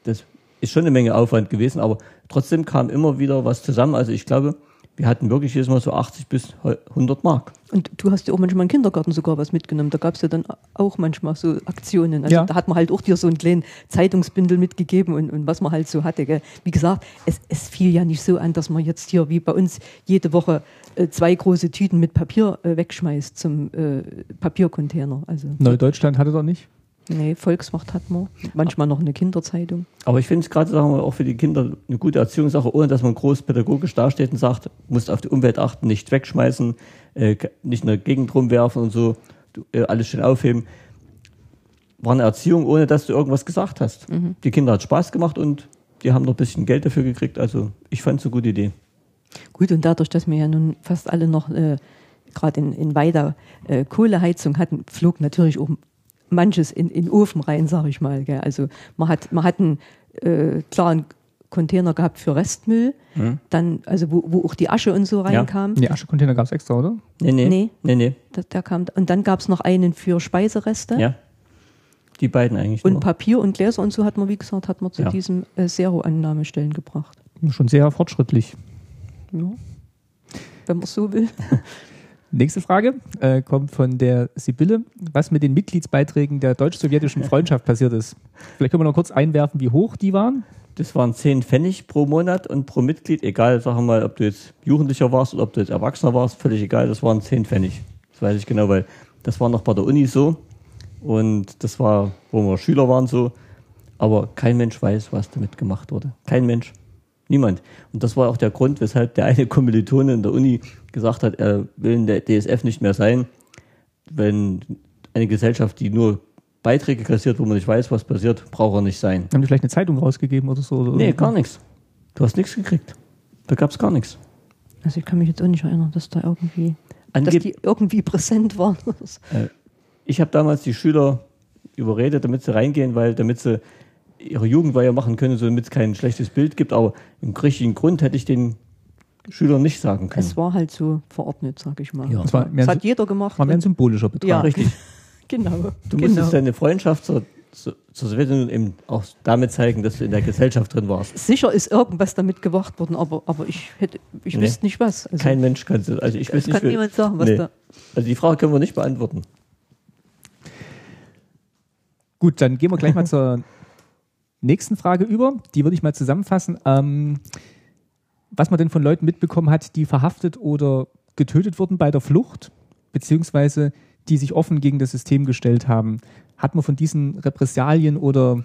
das ist schon eine Menge Aufwand gewesen, aber trotzdem kam immer wieder was zusammen. Also ich glaube, wir hatten wirklich jedes Mal so 80 bis 100 Mark. Und du hast ja auch manchmal im Kindergarten sogar was mitgenommen. Da gab es ja dann auch manchmal so Aktionen. Also Ja. da hat man halt auch dir so einen kleinen Zeitungsbündel mitgegeben und, und was man halt so hatte. Gell. Wie gesagt, es, es fiel ja nicht so an, dass man jetzt hier wie bei uns jede Woche äh, zwei große Tüten mit Papier äh, wegschmeißt zum äh, Papiercontainer. Also Neudeutschland hatte doch nicht. Nee, Volkswacht hat man. Manchmal noch eine Kinderzeitung. Aber ich finde es gerade sagen wir, auch für die Kinder eine gute Erziehungssache, ohne dass man groß pädagogisch dasteht und sagt, musst auf die Umwelt achten, nicht wegschmeißen, äh, nicht in der Gegend rumwerfen und so, du, äh, alles schön aufheben. War eine Erziehung, ohne dass du irgendwas gesagt hast. Die Kinder hat Spaß gemacht und die haben noch ein bisschen Geld dafür gekriegt. Also ich fand es eine gute Idee. Gut, und dadurch, dass wir ja nun fast alle noch äh, gerade in, in Weida äh, Kohleheizung hatten, flog natürlich auch manches in, in den Ofen rein, sag ich mal. Gell. Also man hat, man hat einen äh, klaren Container gehabt für Restmüll, dann, also wo, wo auch die Asche und so reinkam. Die Aschecontainer gab es extra, oder? Nee, nee. Nee. Nee, nee. Da, da kam, und dann gab es noch einen für Speisereste. Ja. Die beiden eigentlich. Und nur. Papier und Gläser und so hat man, wie gesagt, hat man zu Ja. diesem äh, Zero-Annahmestellen gebracht. Schon sehr fortschrittlich. Ja. Wenn man so will. Nächste Frage äh, kommt von der Sibylle. Was mit den Mitgliedsbeiträgen der deutsch-sowjetischen Freundschaft passiert ist? Vielleicht können wir noch kurz einwerfen, wie hoch die waren. Das waren 10 Pfennig pro Monat und pro Mitglied, egal, sagen wir mal, ob du jetzt Jugendlicher warst oder ob du jetzt Erwachsener warst, völlig egal, das waren 10 Pfennig. Das weiß ich genau, weil das war noch bei der Uni so und das war, wo wir Schüler waren so, aber kein Mensch weiß, was damit gemacht wurde. Kein Mensch. Niemand. Und das war auch der Grund, weshalb der eine Kommilitone in der Uni gesagt hat, er will in der DSF nicht mehr sein, wenn eine Gesellschaft, die nur Beiträge kassiert, wo man nicht weiß, was passiert, braucht er nicht sein. Haben die vielleicht eine Zeitung rausgegeben oder so? Oder Nee, gar nichts. Du hast nichts gekriegt. Da gab es gar nichts. Also ich kann mich jetzt auch nicht erinnern, dass da irgendwie, dass Angeb die irgendwie präsent waren. ich habe damals die Schüler überredet, damit sie reingehen, weil damit sie ihre Jugendweihe machen können, so damit es kein schlechtes Bild gibt. Aber im richtigen Grund hätte ich den Schülern nicht sagen können. Es war halt so verordnet, sag ich mal. Ja. Das war mehr, Das ein, hat jeder gemacht. war mehr ein symbolischer Betrag. ja, richtig. genau. Du genau. musstest deine Freundschaft zur, zur, zur Sowjetunion eben auch damit zeigen, dass du in der Gesellschaft drin warst. Sicher ist irgendwas damit gemacht worden, aber, aber ich hätte, ich Nee. wüsste nicht was. Also, Kein Mensch kann es. Also ich es nicht, kann wie- niemand sagen, was Nee. da. Also die Frage können wir nicht beantworten. Gut, dann gehen wir gleich mal zur nächsten Frage über. Die würde ich mal zusammenfassen. Ähm, was man denn von Leuten mitbekommen hat, die verhaftet oder getötet wurden bei der Flucht, beziehungsweise die sich offen gegen das System gestellt haben. Hat man von diesen Repressalien oder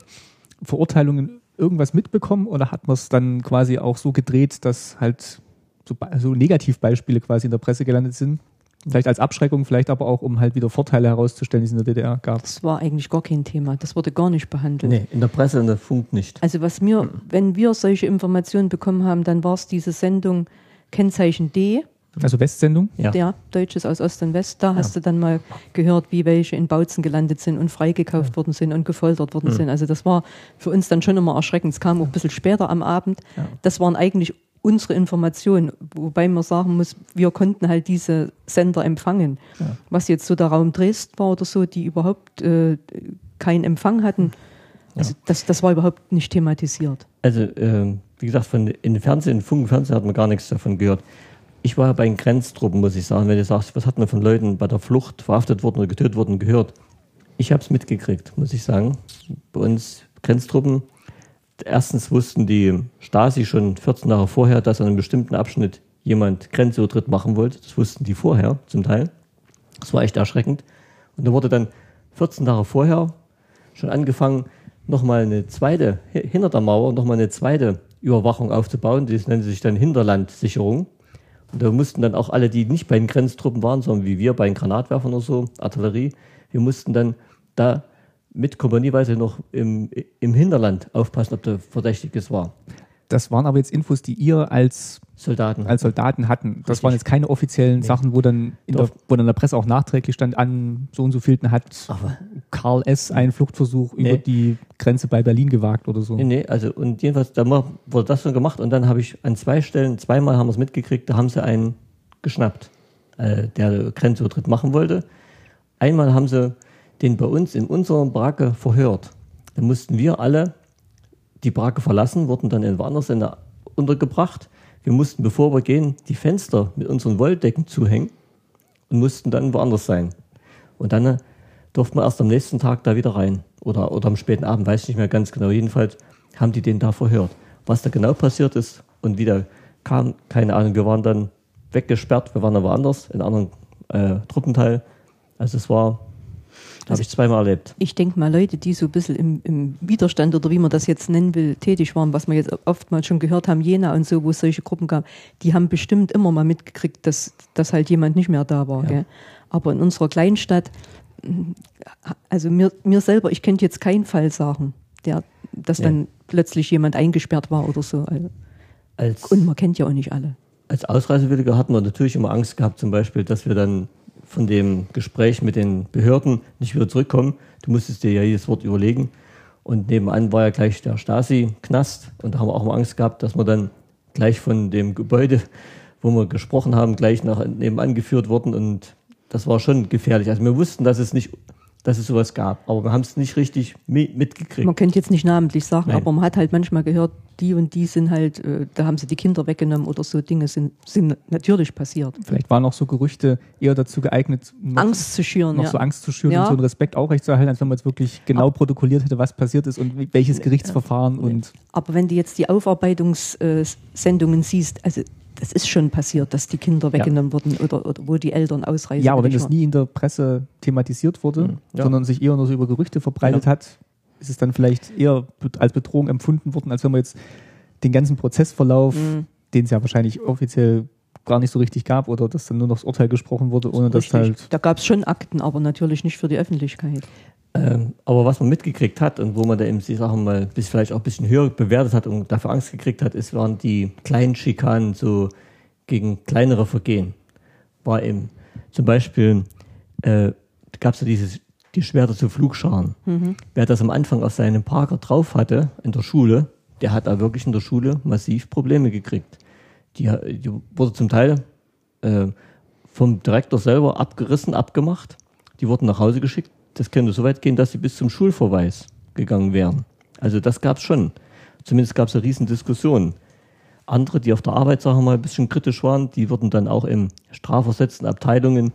Verurteilungen irgendwas mitbekommen oder hat man es dann quasi auch so gedreht, dass halt so, so Negativbeispiele quasi in der Presse gelandet sind? Vielleicht als Abschreckung, vielleicht aber auch, um halt wieder Vorteile herauszustellen, die es in der DDR gab. Das war eigentlich gar kein Thema. Das wurde gar nicht behandelt. Nee, in der Presse, in der Funk nicht. Also was mir, wenn wir solche Informationen bekommen haben, dann war es diese Sendung Kennzeichen D, Also Westsendung? Ja. der Deutsches aus Ost und West. Da hast du dann mal gehört, wie welche in Bautzen gelandet sind und freigekauft worden sind und gefoltert worden sind. Also das war für uns dann schon immer erschreckend. Es kam auch ein bisschen später am Abend. Das waren eigentlich unsere Informationen, wobei man sagen muss, wir konnten halt diese Sender empfangen. Was jetzt so der Raum Dresden war oder so, die überhaupt äh, keinen Empfang hatten, also das, das war überhaupt nicht thematisiert. Also, ähm, wie gesagt, von in Fernsehen, Funk und Fernsehen hat man gar nichts davon gehört. Ich war bei den Grenztruppen, muss ich sagen. Wenn du sagst, was hat man von Leuten bei der Flucht verhaftet worden oder getötet worden gehört? Ich habe es mitgekriegt, muss ich sagen. Bei uns Grenztruppen. Erstens wussten die Stasi schon 14 Jahre vorher, dass an einem bestimmten Abschnitt jemand Grenzübertritt machen wollte. Das wussten die vorher zum Teil. Das war echt erschreckend. Und da wurde dann 14 Jahre vorher schon angefangen, nochmal eine zweite, hi- hinter der Mauer, nochmal eine zweite Überwachung aufzubauen. Das nannte sich dann Hinterlandsicherung. Und da mussten dann auch alle, die nicht bei den Grenztruppen waren, sondern wie wir bei den Granatwerfern oder so, Artillerie, wir mussten dann da mit kompanieweise noch im, im Hinterland aufpassen, ob da Verdächtiges war. Das waren aber jetzt Infos, die ihr als Soldaten. als Soldaten hatten. Das Richtig. waren jetzt keine offiziellen Sachen, wo dann, in der, wo dann in der Presse auch nachträglich stand, an so und so vielten hat Aber- Karl S. einen Fluchtversuch über Nee. die Grenze bei Berlin gewagt oder so. Nee, nee, also und jedenfalls, da wurde das schon gemacht und dann habe ich an zwei Stellen, zweimal haben wir es mitgekriegt, da haben sie einen geschnappt, äh, der Grenzübertritt machen wollte. Einmal haben sie den bei uns in unserer Baracke verhört. Da mussten wir alle die Baracke verlassen, wurden dann in woanders untergebracht. Wir mussten, bevor wir gehen, die Fenster mit unseren Wolldecken zuhängen und mussten dann woanders sein. Und dann äh, durften wir erst am nächsten Tag da wieder rein. Oder, oder am späten Abend, weiß ich nicht mehr ganz genau. Jedenfalls haben die den da verhört. Was da genau passiert ist und wie der kam, keine Ahnung. Wir waren dann weggesperrt, wir waren aber anders, in einem anderen äh, Truppenteil. Also es war, habe ich zweimal erlebt. Ich denke mal, Leute, die so ein bisschen im, im Widerstand oder wie man das jetzt nennen will, tätig waren, was wir jetzt oftmals schon gehört haben, Jena und so, wo es solche Gruppen gab, die haben bestimmt immer mal mitgekriegt, dass, dass halt jemand nicht mehr da war. Ja. Aber in unserer Kleinstadt, also mir, mir selber, ich könnte jetzt keinen Fall sagen, der, dass Ja. dann plötzlich jemand eingesperrt war oder so. Also, Als, und man kennt ja auch nicht alle. als Ausreisewilliger hatten wir natürlich immer Angst gehabt, zum Beispiel, dass wir dann von dem Gespräch mit den Behörden nicht wieder zurückkommen. Du musstest dir ja jedes Wort überlegen. Und nebenan war ja gleich der Stasi-Knast. Und da haben wir auch mal Angst gehabt, dass wir dann gleich von dem Gebäude, wo wir gesprochen haben, gleich nach nebenan geführt wurden. Und das war schon gefährlich. Also wir wussten, dass es nicht, dass es sowas gab. Aber wir haben es nicht richtig mi- mitgekriegt. Man könnte jetzt nicht namentlich sagen, Nein. aber man hat halt manchmal gehört, die und die sind halt, äh, da haben sie die Kinder weggenommen oder so Dinge sind, sind natürlich passiert. Vielleicht waren auch so Gerüchte eher dazu geeignet, noch, Angst zu schüren. noch ja. so Angst zu schüren Ja. und so einen Respekt aufrechtzuerhalten, als wenn man jetzt wirklich genau protokolliert hätte, was passiert ist und welches Gerichtsverfahren und Aber wenn du jetzt die Aufarbeitungssendungen siehst, also das ist schon passiert, dass die Kinder weggenommen wurden oder, oder wo die Eltern ausreisen. ja, aber wenn das nie in der Presse thematisiert wurde, Mhm. Ja. sondern sich eher nur so über Gerüchte verbreitet Ja. hat, ist es dann vielleicht eher als Bedrohung empfunden worden, als wenn man jetzt den ganzen Prozessverlauf, Mhm. den es ja wahrscheinlich offiziell gar nicht so richtig gab oder dass dann nur noch das Urteil gesprochen wurde, ohne dass Richtig. halt Da gab es schon Akten, aber natürlich nicht für die Öffentlichkeit. Ähm, aber was man mitgekriegt hat und wo man da eben die Sachen mal bis vielleicht auch ein bisschen höher bewertet hat und dafür Angst gekriegt hat, ist, waren die kleinen Schikanen so gegen kleinere Vergehen. War eben zum Beispiel, äh, gab es ja dieses, die Schwerter zu Flugscharen. Wer das am Anfang auf seinem Parker drauf hatte in der Schule, der hat da wirklich in der Schule massiv Probleme gekriegt. Die, die wurde zum Teil äh, vom Direktor selber abgerissen, abgemacht. Die wurden nach Hause geschickt. Das könnte so weit gehen, dass sie bis zum Schulverweis gegangen wären. Also das gab es schon. Zumindest gab es eine riesen Diskussion. Andere, die auf der Arbeit, sagen wir mal, ein bisschen kritisch waren, die wurden dann auch in strafversetzten Abteilungen,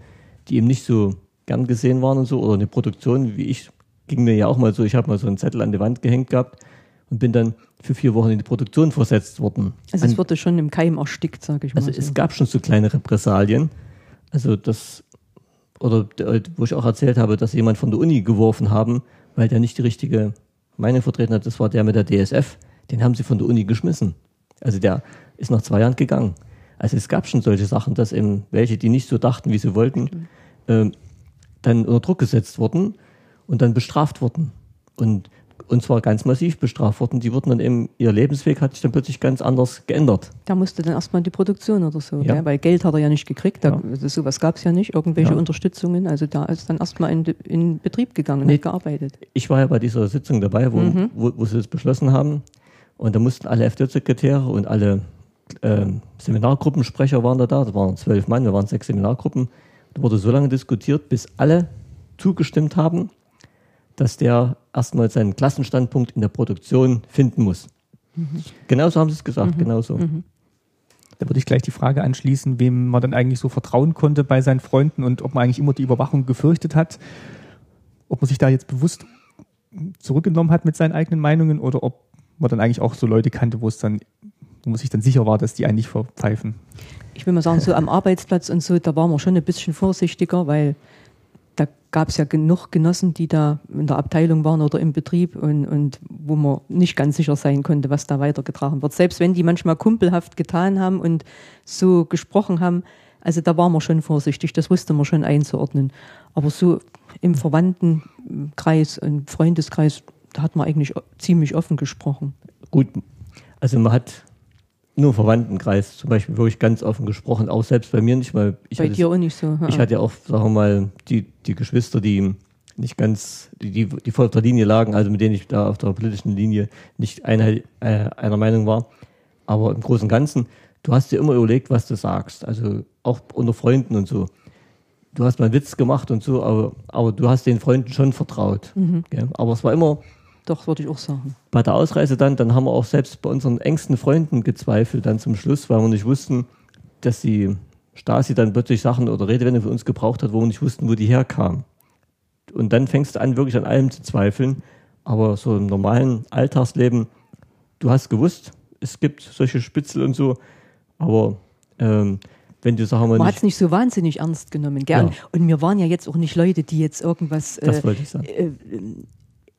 die eben nicht so gern gesehen waren und so, oder eine Produktion, wie ich, ging mir ja auch mal so, ich habe mal so einen Zettel an die Wand gehängt gehabt und bin dann für vier Wochen in die Produktion versetzt worden. Also An- es wurde schon im Keim erstickt, sage ich mal. also so. es gab schon so kleine Repressalien. Also das, oder äh, wo ich auch erzählt habe, dass jemand von der Uni geworfen haben, weil der nicht die richtige Meinung vertreten hat, das war der mit der DSF, den haben sie von der Uni geschmissen. Also der ist nach zwei Jahren gegangen. Also es gab schon solche Sachen, dass eben welche, die nicht so dachten, wie sie wollten, ähm, dann unter Druck gesetzt wurden und dann bestraft wurden. Und, und zwar ganz massiv bestraft wurden. Die wurden dann eben, ihr Lebensweg hat sich dann plötzlich ganz anders geändert. Da musste dann erstmal die Produktion oder so, Ja. gell? weil Geld hat er ja nicht gekriegt, da, Ja. also sowas gab es ja nicht, irgendwelche Ja. Unterstützungen. Also da ist dann erstmal in, in Betrieb gegangen und Nee. hat gearbeitet. ich war ja bei dieser Sitzung dabei, wo, wo, wo sie das beschlossen haben. Und da mussten alle FD-Sekretäre und alle ähm, Seminargruppensprecher waren da da. Das waren zwölf Mann, wir waren sechs Seminargruppen. Da wurde so lange diskutiert, bis alle zugestimmt haben, dass der erstmal seinen Klassenstandpunkt in der Produktion finden muss. Genauso haben sie es gesagt, genauso. Da würde ich gleich die Frage anschließen, wem man dann eigentlich so vertrauen konnte bei seinen Freunden und ob man eigentlich immer die Überwachung gefürchtet hat, ob man sich da jetzt bewusst zurückgenommen hat mit seinen eigenen Meinungen oder ob man dann eigentlich auch so Leute kannte, wo es dann, wo man sich dann sicher war, dass die einen nicht verpfeifen. Ich will mal sagen, so am Arbeitsplatz und so, da waren wir schon ein bisschen vorsichtiger, weil da gab es ja genug Genossen, die da in der Abteilung waren oder im Betrieb und, und wo man nicht ganz sicher sein konnte, was da weitergetragen wird. Selbst wenn die manchmal kumpelhaft getan haben und so gesprochen haben, also da waren wir schon vorsichtig, das wusste man schon einzuordnen. Aber so im Verwandtenkreis, im Freundeskreis, da hat man eigentlich ziemlich offen gesprochen. Gut, also man hat nur Verwandtenkreis zum Beispiel wirklich ganz offen gesprochen, auch selbst bei mir nicht, ich Bei hatte, dir auch nicht so. ha? ich hatte ja auch, sagen wir mal, die, die Geschwister, die nicht ganz, die, die, die voll auf der Linie lagen, also mit denen ich da auf der politischen Linie nicht einheit, äh, einer Meinung war. Aber im Großen und Ganzen, du hast dir immer überlegt, was du sagst. Also auch unter Freunden und so. Du hast mal einen Witz gemacht und so, aber, aber du hast den Freunden schon vertraut. Gell? Aber es war immer, Doch, würde ich auch sagen. bei der Ausreise dann, dann haben wir auch selbst bei unseren engsten Freunden gezweifelt dann zum Schluss, weil wir nicht wussten, dass die Stasi dann plötzlich Sachen oder Redewendungen von uns gebraucht hat, wo wir nicht wussten, wo die herkamen. Und dann fängst du an, wirklich an allem zu zweifeln. Aber so im normalen Alltagsleben, du hast gewusst, es gibt solche Spitzel und so, aber ähm, wenn du, sagen wir Man hat es nicht so wahnsinnig ernst genommen. Gell? Ja. Und wir waren ja jetzt auch nicht Leute, die jetzt irgendwas das äh, wollte ich sagen. äh,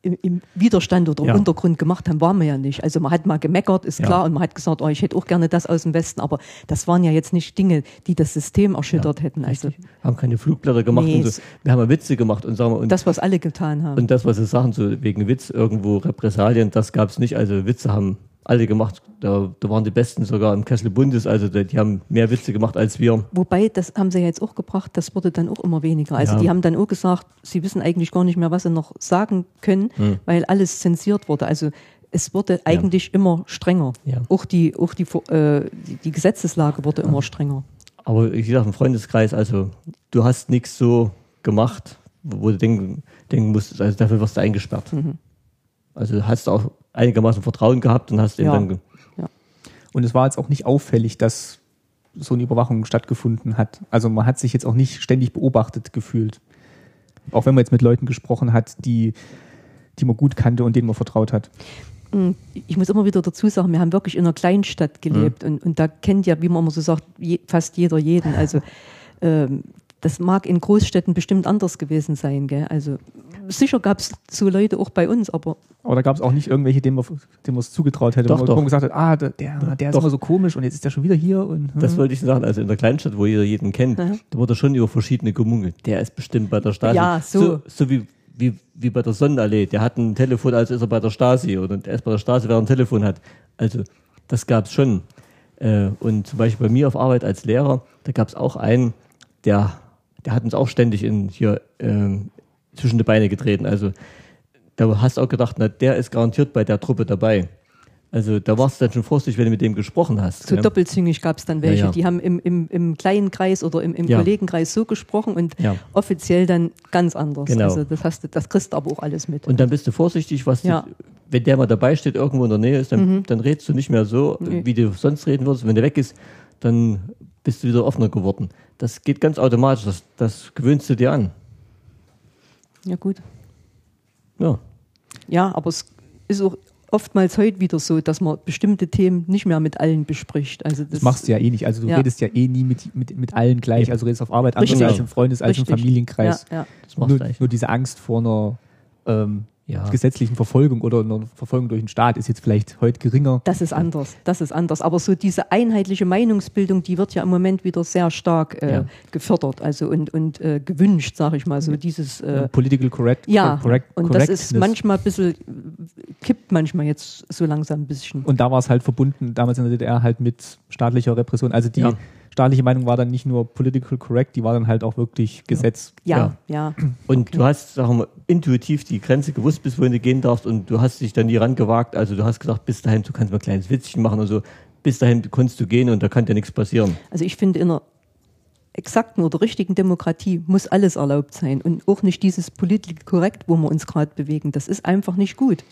im, im Widerstand oder im Ja. Untergrund gemacht haben, waren wir ja nicht. Also man hat mal gemeckert, ist Ja. klar, und man hat gesagt, oh, ich hätte auch gerne das aus dem Westen, aber das waren ja jetzt nicht Dinge, die das System erschüttert hätten. Also haben keine Flugblätter gemacht Nee, und so. Wir haben ja Witze gemacht und sagen wir, und das, was alle getan haben. Und das, was Sie sagen, so wegen Witz irgendwo Repressalien, das gab es nicht. Also Witze haben alle gemacht. Da, da waren die Besten sogar im Kessel Bundes. Also die, haben mehr Witze gemacht als wir. Wobei, das haben sie ja jetzt auch gebracht, das wurde dann auch immer weniger. Also Ja. die haben dann auch gesagt, sie wissen eigentlich gar nicht mehr, was sie noch sagen können, Hm. weil alles zensiert wurde. Also es wurde eigentlich immer strenger. Ja. Auch, die, auch die, äh, die, die Gesetzeslage wurde immer strenger. Aber ich sage im Freundeskreis, also du hast nichts so gemacht, wo wo du denken, denken musstest, also dafür wirst du eingesperrt. Mhm. Also hast du auch einigermaßen Vertrauen gehabt und hast eben Ja. dann ge- Und es war jetzt auch nicht auffällig, dass so eine Überwachung stattgefunden hat. Also man hat sich jetzt auch nicht ständig beobachtet gefühlt. Auch wenn man jetzt mit Leuten gesprochen hat, die, die man gut kannte und denen man vertraut hat. Mm, Ich muss immer wieder dazu sagen, wir haben wirklich in einer Kleinstadt Mhm. gelebt und, und da kennt ja, wie man immer so sagt, je, fast jeder jeden. Also ähm, das mag in Großstädten bestimmt anders gewesen sein. Gell? Also sicher gab es so Leute auch bei uns, aber Aber da gab es auch nicht irgendwelche, denen man es zugetraut hätte, Doch, wo man gesagt hat, ah, der, der, der ist Doch. immer so komisch und jetzt ist der schon wieder hier. Und, Das wollte ich sagen. Also in der Kleinstadt, wo jeder jeden kennt, Mhm. da wurde schon über verschiedene gemungelt. Der ist bestimmt bei der Stasi. Ja, so. So, so wie, wie, wie bei der Sonnenallee. Der hat ein Telefon, als ist er bei der Stasi. Oder der ist bei der Stasi, wer ein Telefon hat. Also das gab es schon. Äh, und zum Beispiel bei mir auf Arbeit als Lehrer, da gab es auch einen, der, der hat uns auch ständig in, hier ähm, zwischen die Beine getreten. Also da hast du auch gedacht, na, der ist garantiert bei der Truppe dabei. Also da warst du dann schon vorsichtig, wenn du mit dem gesprochen hast. so gell? doppelzüngig gab es dann welche. Ja, ja. Die haben im, im, im kleinen Kreis oder im, im Ja. Kollegenkreis so gesprochen und Ja. offiziell dann ganz anders. Genau. Also das, hast du, das kriegst du aber auch alles mit. Und dann bist du vorsichtig, was Ja. Mhm. du, wenn der mal dabei steht, irgendwo in der Nähe ist, dann, dann redest du nicht mehr so, Nee. wie du sonst reden würdest. Wenn der weg ist, dann bist du wieder offener geworden. Das geht ganz automatisch, das, das gewöhnst du dir an. ja gut. Ja. Ja, aber es ist auch oftmals heute wieder so, dass man bestimmte Themen nicht mehr mit allen bespricht. Also das, Das machst du ja eh nicht. Also du Ja. redest ja eh nie mit, mit, mit allen gleich. Also du redest auf Arbeit anders als im Freundes-, als im. Familienkreis. Ja, ja. Das machst Nur, du eigentlich. nur diese Angst vor einer ähm, Ja. gesetzlichen Verfolgung oder einer Verfolgung durch den Staat ist jetzt vielleicht heute geringer. Das ist anders, das ist anders. Aber so diese einheitliche Meinungsbildung, die wird ja im Moment wieder sehr stark äh, Ja. gefördert, also und, und äh, gewünscht, sage ich mal. So dieses äh, Political correct, ja, correct, und das ist manchmal ein bisschen, kippt manchmal jetzt so langsam ein bisschen. Und da war es halt verbunden, damals in der DDR, halt mit staatlicher Repression. Also die Ja. Staatliche Meinung war dann nicht nur political correct, die war dann halt auch wirklich Gesetz. Ja, ja. Und du hast, sagen wir mal, intuitiv die Grenze gewusst, bis wohin du gehen darfst und du hast dich dann nie rangewagt. Also du hast gesagt, bis dahin, du kannst mal ein kleines Witzchen machen und so. Bis dahin konntest du gehen und da kann dir nichts passieren. Also ich finde, in einer exakten oder richtigen Demokratie muss alles erlaubt sein und auch nicht dieses politisch korrekt, wo wir uns gerade bewegen. Das ist einfach nicht gut.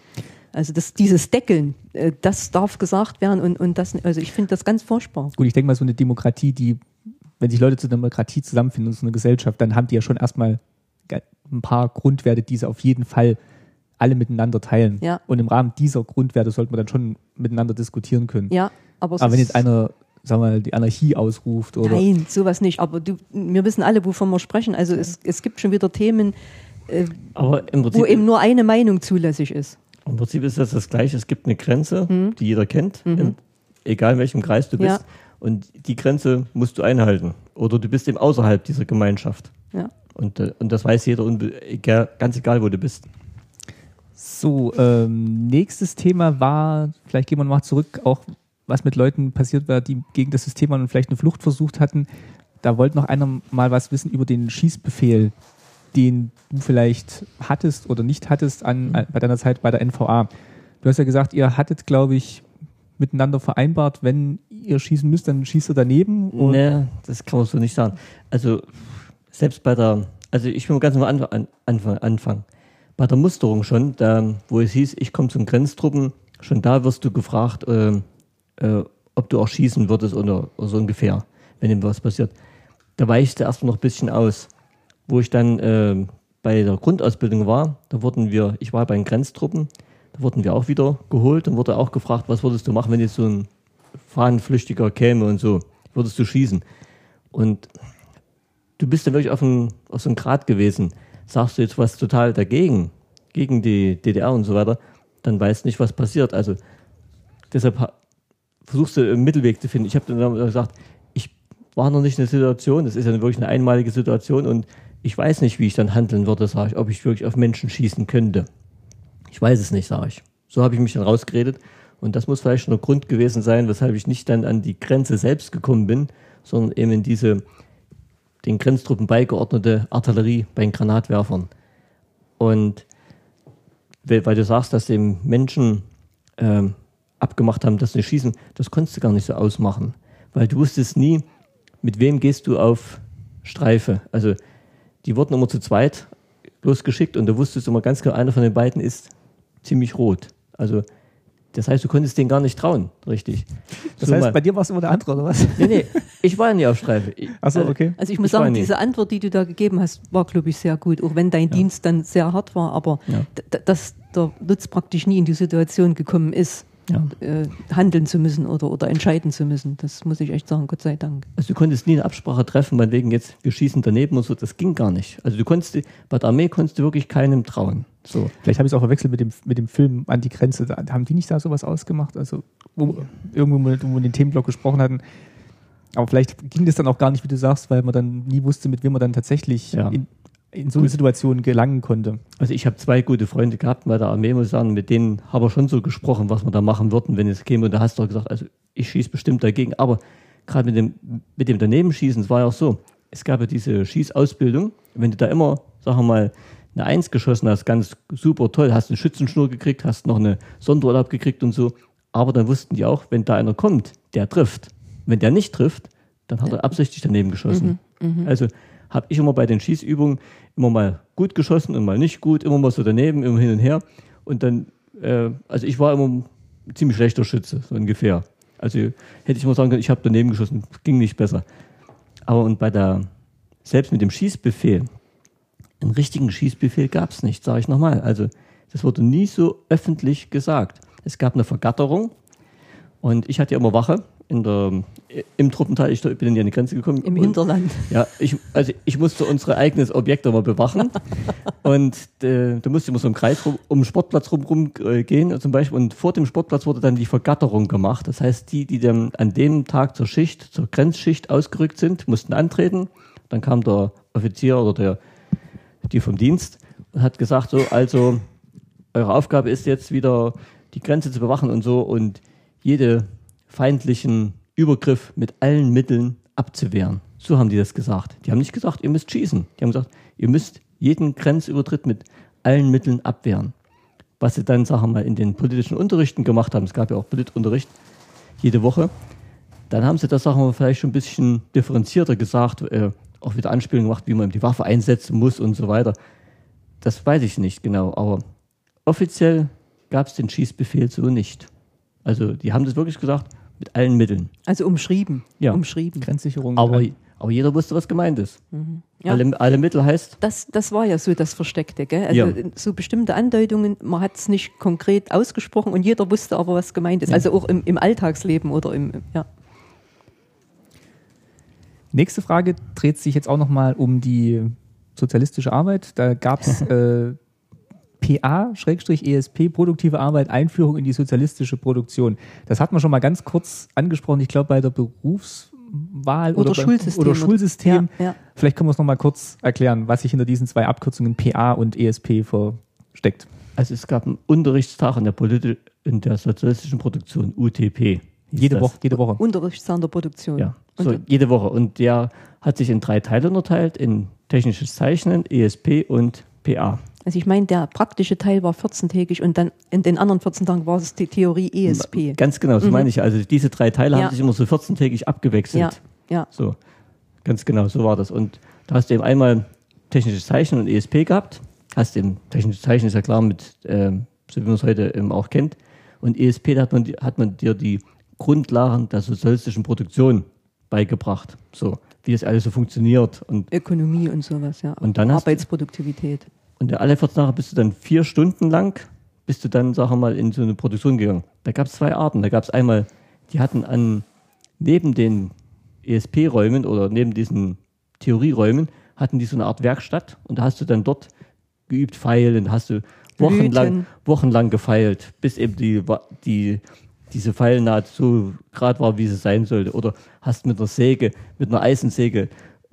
Also das, dieses Deckeln, äh, das darf gesagt werden und, und das, also ich finde das ganz furchtbar. Gut, ich denke mal, so eine Demokratie, die, wenn sich Leute zur Demokratie zusammenfinden, so eine Gesellschaft, dann haben die ja schon erstmal ein paar Grundwerte, die sie auf jeden Fall alle miteinander teilen. Ja. Und im Rahmen dieser Grundwerte sollte man dann schon miteinander diskutieren können. Ja, aber, Aber wenn jetzt einer, sagen wir mal, die Anarchie ausruft oder Nein, sowas nicht. Aber du, wir wissen alle, wovon wir sprechen. Also es, es gibt schon wieder Themen, äh, Aber im wo Prinzip, eben nur eine Meinung zulässig ist. im Prinzip ist das das Gleiche. Es gibt eine Grenze, die jeder kennt, in, egal in welchem Kreis du bist. Mhm. Ja. Und die Grenze musst du einhalten. Oder du bist eben außerhalb dieser Gemeinschaft. Ja. Und, äh, und das weiß jeder, egal, ganz egal, wo du bist. So, ähm, nächstes Thema war, vielleicht gehen wir nochmal zurück, auch was mit Leuten passiert war, die gegen das System waren und vielleicht eine Flucht versucht hatten. Da wollte noch einer mal was wissen über den Schießbefehl, den du vielleicht hattest oder nicht hattest an, an, bei deiner Zeit bei der NVA. Du hast ja gesagt, ihr hattet, glaube ich, miteinander vereinbart, wenn ihr schießen müsst, dann schießt ihr daneben. Und Nee, das kann man so nicht sagen. Also selbst bei der, also ich will mal ganz am Anfang, an, Anfang, Anfang. Bei der Musterung schon, da, wo es hieß, ich komme zum Grenztruppen, schon da wirst du gefragt, äh, äh, ob du auch schießen würdest oder, oder so ungefähr, wenn ihm was passiert. Da weichte erstmal noch ein bisschen aus. Wo ich dann äh, bei der Grundausbildung war, da wurden wir, ich war bei den Grenztruppen, da wurden wir auch wieder geholt und wurde auch gefragt, was würdest du machen, wenn jetzt so ein Fahnenflüchtiger käme und so, würdest du schießen? Und du bist dann wirklich auf, ein, auf so einem Grad gewesen. Sagst du jetzt was total dagegen, gegen die DDR und so weiter, dann weißt nicht, was passiert. Also deshalb ha- versuchst du einen Mittelweg zu finden. Ich habe dann gesagt, ich war noch nicht in der Situation, das ist ja wirklich eine einmalige Situation und ich weiß nicht, wie ich dann handeln würde, sage ich, ob ich wirklich auf Menschen schießen könnte. Ich weiß es nicht, sage ich. So habe ich mich dann rausgeredet. Und das muss vielleicht schon der Grund gewesen sein, weshalb ich nicht dann an die Grenze selbst gekommen bin, sondern eben in diese den Grenztruppen beigeordnete Artillerie bei den Granatwerfern. Und weil weil du sagst, dass dem Menschen ähm, abgemacht haben, dass sie schießen, das konntest du gar nicht so ausmachen. Weil du wusstest nie, mit wem gehst du auf Streife. Also die wurden immer zu zweit losgeschickt und du wusstest immer ganz genau, einer von den beiden ist ziemlich rot. Also das heißt, du konntest denen gar nicht trauen, richtig. das So heißt, mal- bei dir war es immer der andere, oder was? nee, nee, ich war ja nie auf Streife. Achso, okay. Also ich muss Ich sagen, diese Antwort, die du da gegeben hast, war, glaube ich, sehr gut. Auch wenn dein Dienst dann sehr hart war, aber Ja. dass der Lutz praktisch nie in die Situation gekommen ist, Ja. äh, handeln zu müssen oder, oder entscheiden zu müssen. Das muss ich echt sagen, Gott sei Dank. Also du konntest nie eine Absprache treffen, von wegen jetzt, wir schießen daneben und so, das ging gar nicht. Also du konntest, bei der Armee konntest du wirklich keinem trauen. So. Vielleicht habe ich es auch verwechselt mit dem, mit dem Film An die Grenze. Da, haben die nicht da sowas ausgemacht? Also, wo, irgendwo, wo wir den Themenblock gesprochen hatten. Aber vielleicht ging das dann auch gar nicht, wie du sagst, weil man dann nie wusste, mit wem man dann tatsächlich Ja. in, in so eine Situation gelangen konnte. Also ich habe zwei gute Freunde gehabt bei der Armee, muss ich sagen, mit denen haben wir schon so gesprochen, was wir da machen würden, wenn es käme. Und da hast du auch gesagt, also ich schieße bestimmt dagegen. Aber gerade mit dem, mit dem Danebenschießen, es war ja auch so, es gab ja diese Schießausbildung. Wenn du da immer, sagen wir mal, eine Eins geschossen hast, ganz super toll, hast eine Schützenschnur gekriegt, hast noch eine Sonderurlaub gekriegt und so. Aber dann wussten die auch, wenn da einer kommt, der trifft. Wenn der nicht trifft, dann hat er absichtlich daneben geschossen. Also habe ich immer bei den Schießübungen immer mal gut geschossen und mal nicht gut, immer mal so daneben, immer hin und her. Und dann, äh, also ich war immer ein ziemlich schlechter Schütze, so ungefähr. Also hätte ich mal sagen können, ich habe daneben geschossen, ging nicht besser. Aber und bei der, selbst mit dem Schießbefehl, einen richtigen Schießbefehl gab es nicht, sage ich nochmal. Also das wurde nie so öffentlich gesagt. Es gab eine Vergatterung und ich hatte ja immer Wache in der, im Truppenteil. Ich bin in die Grenze gekommen. Im und- Hinterland. ja, ich, also ich musste unsere eigenes Objekt immer bewachen. und äh, da musste immer so im Kreis rum, um den Sportplatz rum, rum äh, gehen zum Beispiel. Und vor dem Sportplatz wurde dann die Vergatterung gemacht. Das heißt, die, die dann an dem Tag zur Schicht, zur Grenzschicht ausgerückt sind, mussten antreten. Dann kam der Offizier oder der, die vom Dienst und hat gesagt, so, also eure Aufgabe ist jetzt wieder die Grenze zu bewachen und so und jede feindlichen Übergriff mit allen Mitteln abzuwehren. So haben die das gesagt. Die haben nicht gesagt, ihr müsst schießen. Die haben gesagt, ihr müsst jeden Grenzübertritt mit allen Mitteln abwehren. Was sie dann, sagen wir mal, in den politischen Unterrichten gemacht haben, es gab ja auch Politunterricht jede Woche, dann haben sie das, sagen wir, vielleicht schon ein bisschen differenzierter gesagt, äh, auch wieder Anspielungen gemacht, wie man die Waffe einsetzen muss und so weiter. Das weiß ich nicht genau, aber offiziell gab es den Schießbefehl so nicht. Also die haben das wirklich gesagt, mit allen Mitteln. Also umschrieben. Ja. Umschrieben. Grenzsicherung. Aber, aber jeder wusste, was gemeint ist. Ja. Alle, alle Mittel heißt, Das, das war ja so das Versteckte, gell? Also Ja. so bestimmte Andeutungen, man hat es nicht konkret ausgesprochen und jeder wusste aber, was gemeint ist. Also auch im, im Alltagsleben oder im, ja. Nächste Frage dreht sich jetzt auch nochmal um die sozialistische Arbeit. Da gab es äh, PA-ESP, produktive Arbeit, Einführung in die sozialistische Produktion. Das hat man schon mal ganz kurz angesprochen, ich glaube bei der Berufs Wahl Oder oder, Schulsystem. Oder Schulsystem. Ja, ja. Vielleicht können wir es nochmal kurz erklären, was sich hinter diesen zwei Abkürzungen PA und ESP versteckt. Also es gab einen Unterrichtstag in der, Politi in der sozialistischen Produktion, UTP. Jede. Woche, jede Woche. Unterrichtszahn der Produktion. Ja, so jede Woche. Und der hat sich in drei Teile unterteilt, in technisches Zeichnen, ESP und PA. Also ich meine, der praktische Teil war 14-tägig und dann in den anderen 14 Tagen war es die Theorie ESP. Ganz genau, so meine ich. Also diese drei Teile Ja. haben sich immer so 14-tägig abgewechselt. Ja, ja. So, ganz genau, so war das. Und da hast du eben einmal technisches Zeichnen und ESP gehabt. Hast eben, technisches Zeichnen ist ja klar mit, ähm, so wie man es heute eben auch kennt. Und ESP, da hat man, hat man dir die Grundlagen der sozialistischen Produktion beigebracht. So, wie das alles so funktioniert. Und, Ökonomie und sowas, ja. Und dann hast du- Arbeitsproduktivität. Und alle 14 Tage bist du dann vier Stunden lang, bist du dann, sagen wir mal, in so eine Produktion gegangen. Da gab es zwei Arten. Da gab es einmal, die hatten an, neben den ESP-Räumen oder neben diesen Theorieräumen, hatten die so eine Art Werkstatt und da hast du dann dort geübt feilen, da hast du wochenlang, wochenlang gefeilt, bis eben die, die, diese Pfeilnaht so gerade war, wie sie sein sollte. Oder hast mit einer Säge, mit einer Eisensäge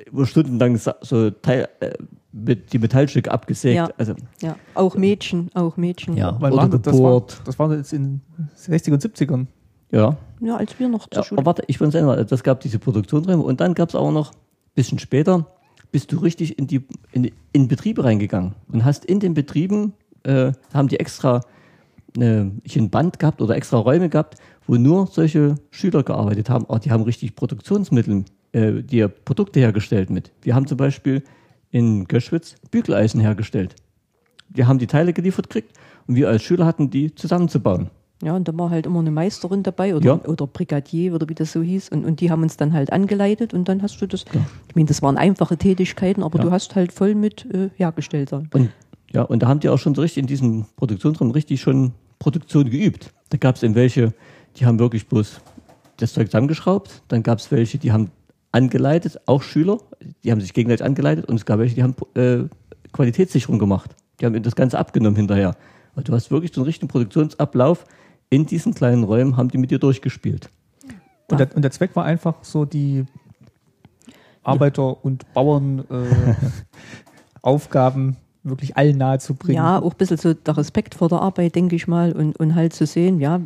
über stundenlang so Teil, äh, die Metallstücke abgesägt. Ja. Also, Ja, auch Mädchen, auch Mädchen. Ja. Wann Oder waren das, war, das war jetzt in 60er und 70ern. ja. Ja, als wir noch zur Ja, Schule. aber warte, ich will sagen, das gab diese Produktionsräume und dann gab es auch noch, ein bisschen später, bist du richtig in die in, in Betriebe reingegangen und hast in den Betrieben, äh, haben die extra äh, ich ein Band gehabt oder extra Räume gehabt, wo nur solche Schüler gearbeitet haben. Auch die haben richtig Produktionsmittel, äh, die Produkte hergestellt mit. Wir haben zum Beispiel in Göschwitz Bügeleisen hergestellt. Wir haben die Teile geliefert gekriegt und wir als Schüler hatten die zusammenzubauen. Ja, und da war halt immer eine Meisterin dabei oder, Ja. oder Brigadier oder wie das so hieß. Und, und die haben uns dann halt angeleitet und dann hast du das. Ich meine, das waren einfache Tätigkeiten, aber Ja. du hast halt voll mit äh, hergestellt. dann. Und ja, und da haben die auch schon so richtig in diesem Produktionsraum richtig schon Produktion geübt. Da gab es eben welche, die haben wirklich bloß das Zeug zusammengeschraubt. Dann gab es welche, die haben angeleitet, auch Schüler, die haben sich gegenseitig angeleitet. Und es gab welche, die haben äh, Qualitätssicherung gemacht. Die haben das Ganze abgenommen hinterher. Also du hast wirklich so einen richtigen Produktionsablauf. In diesen kleinen Räumen haben die mit dir durchgespielt. Und, der, und der Zweck war einfach so die Arbeiter- und Bauern äh, Aufgaben wirklich allen nahezubringen. Ja, auch ein bisschen so der Respekt vor der Arbeit, denke ich mal, und, und halt zu sehen, ja,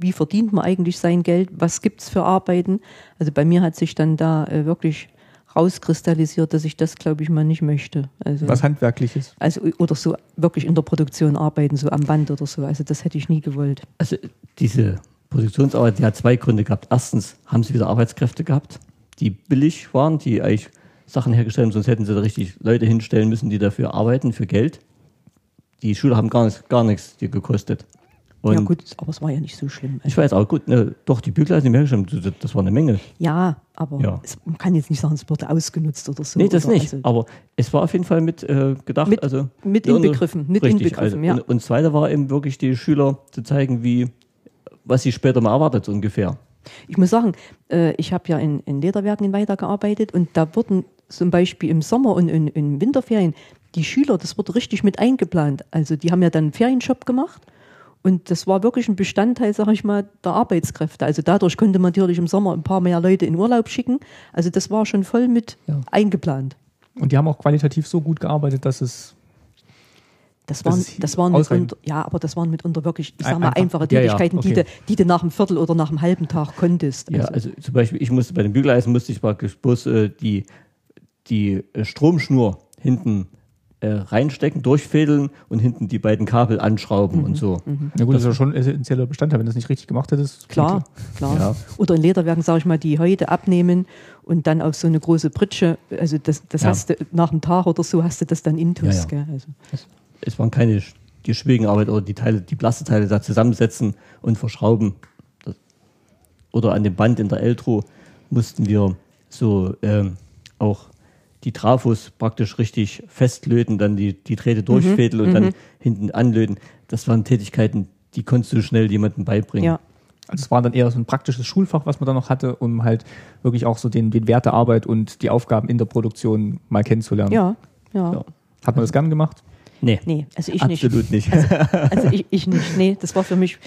wie verdient man eigentlich sein Geld, was gibt's für Arbeiten. Also bei mir hat sich dann da äh, wirklich rauskristallisiert, dass ich das, glaube ich, mal nicht möchte. Also, Was handwerkliches. also oder so wirklich in der Produktion arbeiten, so am Band oder so. Also das hätte ich nie gewollt. Also diese Produktionsarbeit, die hat zwei Gründe gehabt. Erstens haben sie wieder Arbeitskräfte gehabt, die billig waren, die eigentlich Sachen hergestellt haben, sonst hätten sie da richtig Leute hinstellen müssen, die dafür arbeiten, für Geld. Die Schüler haben gar nichts, gar nichts dir gekostet. Und ja gut, aber es war ja nicht so schlimm. Also, ich weiß auch, gut, ne, doch, die Bügeleisen, mir hergestellt das- war eine Menge. ja, aber Ja. Es, man kann jetzt nicht sagen, es wurde ausgenutzt oder so. Nee, das nicht. Also, aber es war auf jeden Fall mit äh, gedacht. Mit- also mit inbegriffen, mit richtig, inbegriffen, also, ja. Und, und das Zweite war eben wirklich die Schüler zu zeigen, wie, was sie später mal erwartet, so ungefähr. Ich muss sagen, äh, ich habe ja in, in Lederwerken weitergearbeitet und da wurden zum Beispiel im Sommer und in, in Winterferien die Schüler, das wurde richtig mit eingeplant. Also die haben ja dann einen Ferienjob gemacht und das war wirklich ein Bestandteil, sag ich mal, der Arbeitskräfte. Also dadurch konnte man natürlich im Sommer ein paar mehr Leute in Urlaub schicken. Also das war schon voll mit Ja. eingeplant. Und die haben auch qualitativ so gut gearbeitet, dass es Das waren, das waren mitunter, ja, aber das waren mitunter wirklich, ich sag mal, einfach. einfache Ja, ja, Tätigkeiten, die, okay. du, die du nach einem Viertel oder nach einem halben Tag konntest. Ja, also zum Beispiel, ich musste bei den Bügeleisen musste ich praktisch bloß äh, die, die äh, Stromschnur hinten äh, reinstecken, durchfädeln und hinten die beiden Kabel anschrauben und so. Na gut, das ist ja schon ein essentieller Bestandteil. Wenn du das nicht richtig gemacht hättest. Klar, klar. Ja. Oder in Lederwerken, sage ich mal, die Häute abnehmen und dann auf so eine große Pritsche, also das, das Ja. hast du nach einem Tag oder so hast du das dann intus. Ja, ja. Gell? Also, Es waren keine die schwierigen Arbeit oder die Teile, die Plasteteile da zusammensetzen und verschrauben. Das, oder an dem Band in der Eltro mussten wir so ähm, auch die Trafos praktisch richtig festlöten, dann die, die Drähte durchfädeln und dann hinten anlöten. Das waren Tätigkeiten, die konntest du schnell jemandem beibringen. ja. Also es war dann eher so ein praktisches Schulfach, was man da noch hatte, um halt wirklich auch so den, den Wert der Arbeit und die Aufgaben in der Produktion mal kennenzulernen. ja, ja, Ja. Hat man das gern gemacht? Nee, Nee, also ich nicht. absolut nicht. Also ich, ich nicht. Nee, das war für mich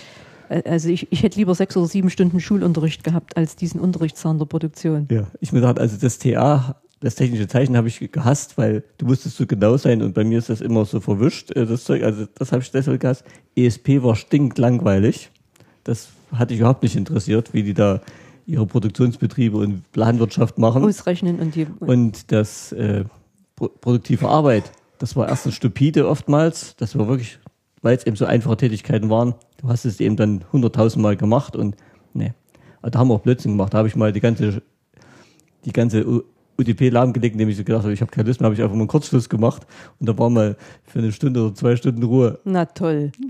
Äh, Also ich, ich hätte lieber sechs oder sieben Stunden Schulunterricht gehabt, als diesen Unterrichtszahn der Produktion. Ja, ich mir dachte, also das TA, das technische Zeichen habe ich gehasst, weil du musstest so genau sein und bei mir ist das immer so verwischt, äh, das Zeug, also das habe ich deshalb gehasst. ESP war stinklangweilig. Das hatte ich überhaupt nicht interessiert, wie die da ihre Produktionsbetriebe und Planwirtschaft machen. Ausrechnen und die. Und das äh, pro produktive Arbeit, das war erstens stupide oftmals. Das war wirklich, weil es eben so einfache Tätigkeiten waren. Du hast es eben dann hunderttausendmal gemacht und ne, da haben wir auch Blödsinn gemacht. Da habe ich mal die ganze, die ganze UDP lahmgelegt, indem ich so gedacht habe, ich habe keine Lust mehr, habe ich einfach mal einen Kurzschluss gemacht und da war mal für eine Stunde oder zwei Stunden Ruhe. Na toll.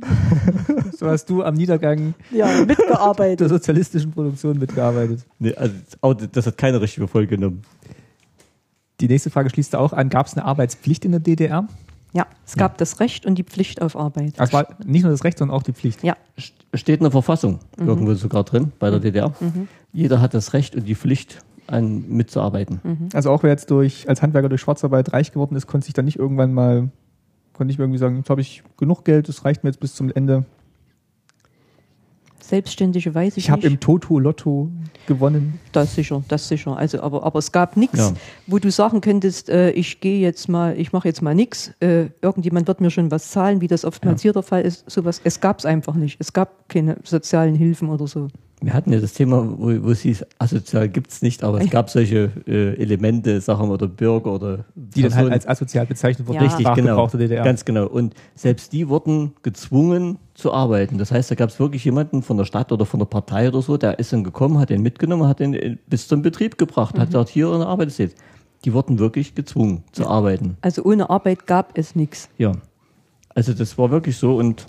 So hast du am Niedergang Ja, der mitgearbeitet. sozialistischen Produktion mitgearbeitet. Ne, also, aber das hat keine richtige Folge genommen. Die nächste Frage schließt auch an, gab es eine Arbeitspflicht in der DDR? Ja, es gab das Recht und die Pflicht auf Arbeit. Also es war nicht nur das Recht, sondern auch die Pflicht. Ja, Steht in der Verfassung irgendwo sogar drin bei der DDR. Jeder hat das Recht und die Pflicht, an, mitzuarbeiten. Also auch wer jetzt durch, als Handwerker durch Schwarzarbeit reich geworden ist, konnte sich dann nicht irgendwann mal, konnte mehr irgendwie sagen, jetzt habe ich genug Geld, das reicht mir jetzt bis zum Ende. Selbstständige weiß ich, Ich habe nicht. im Toto-Lotto gewonnen. Das sicher, das sicher. Also, aber, aber es gab nichts, Ja. wo du sagen könntest, äh, ich gehe jetzt mal, ich mache jetzt mal nichts. Äh, irgendjemand wird mir schon was zahlen, wie das oftmals hier der Fall ist. Sowas, es gab es einfach nicht. Es gab keine sozialen Hilfen oder so. Wir hatten ja das Thema, wo, wo es hieß, asozial gibt's nicht, aber es gab solche äh, Elemente, Sachen oder Bürger oder Die dann halt als asozial bezeichnet wurden. Ja. Richtig, genau. DDR. Ganz genau. Und selbst die wurden gezwungen zu arbeiten. Das heißt, da gab es wirklich jemanden von der Stadt oder von der Partei oder so, der ist dann gekommen, hat den mitgenommen, hat den äh, bis zum Betrieb gebracht, hat gesagt, hier eine Arbeit jetzt. Die wurden wirklich gezwungen zu arbeiten. Also ohne Arbeit gab es nichts. Ja. Also das war wirklich so und,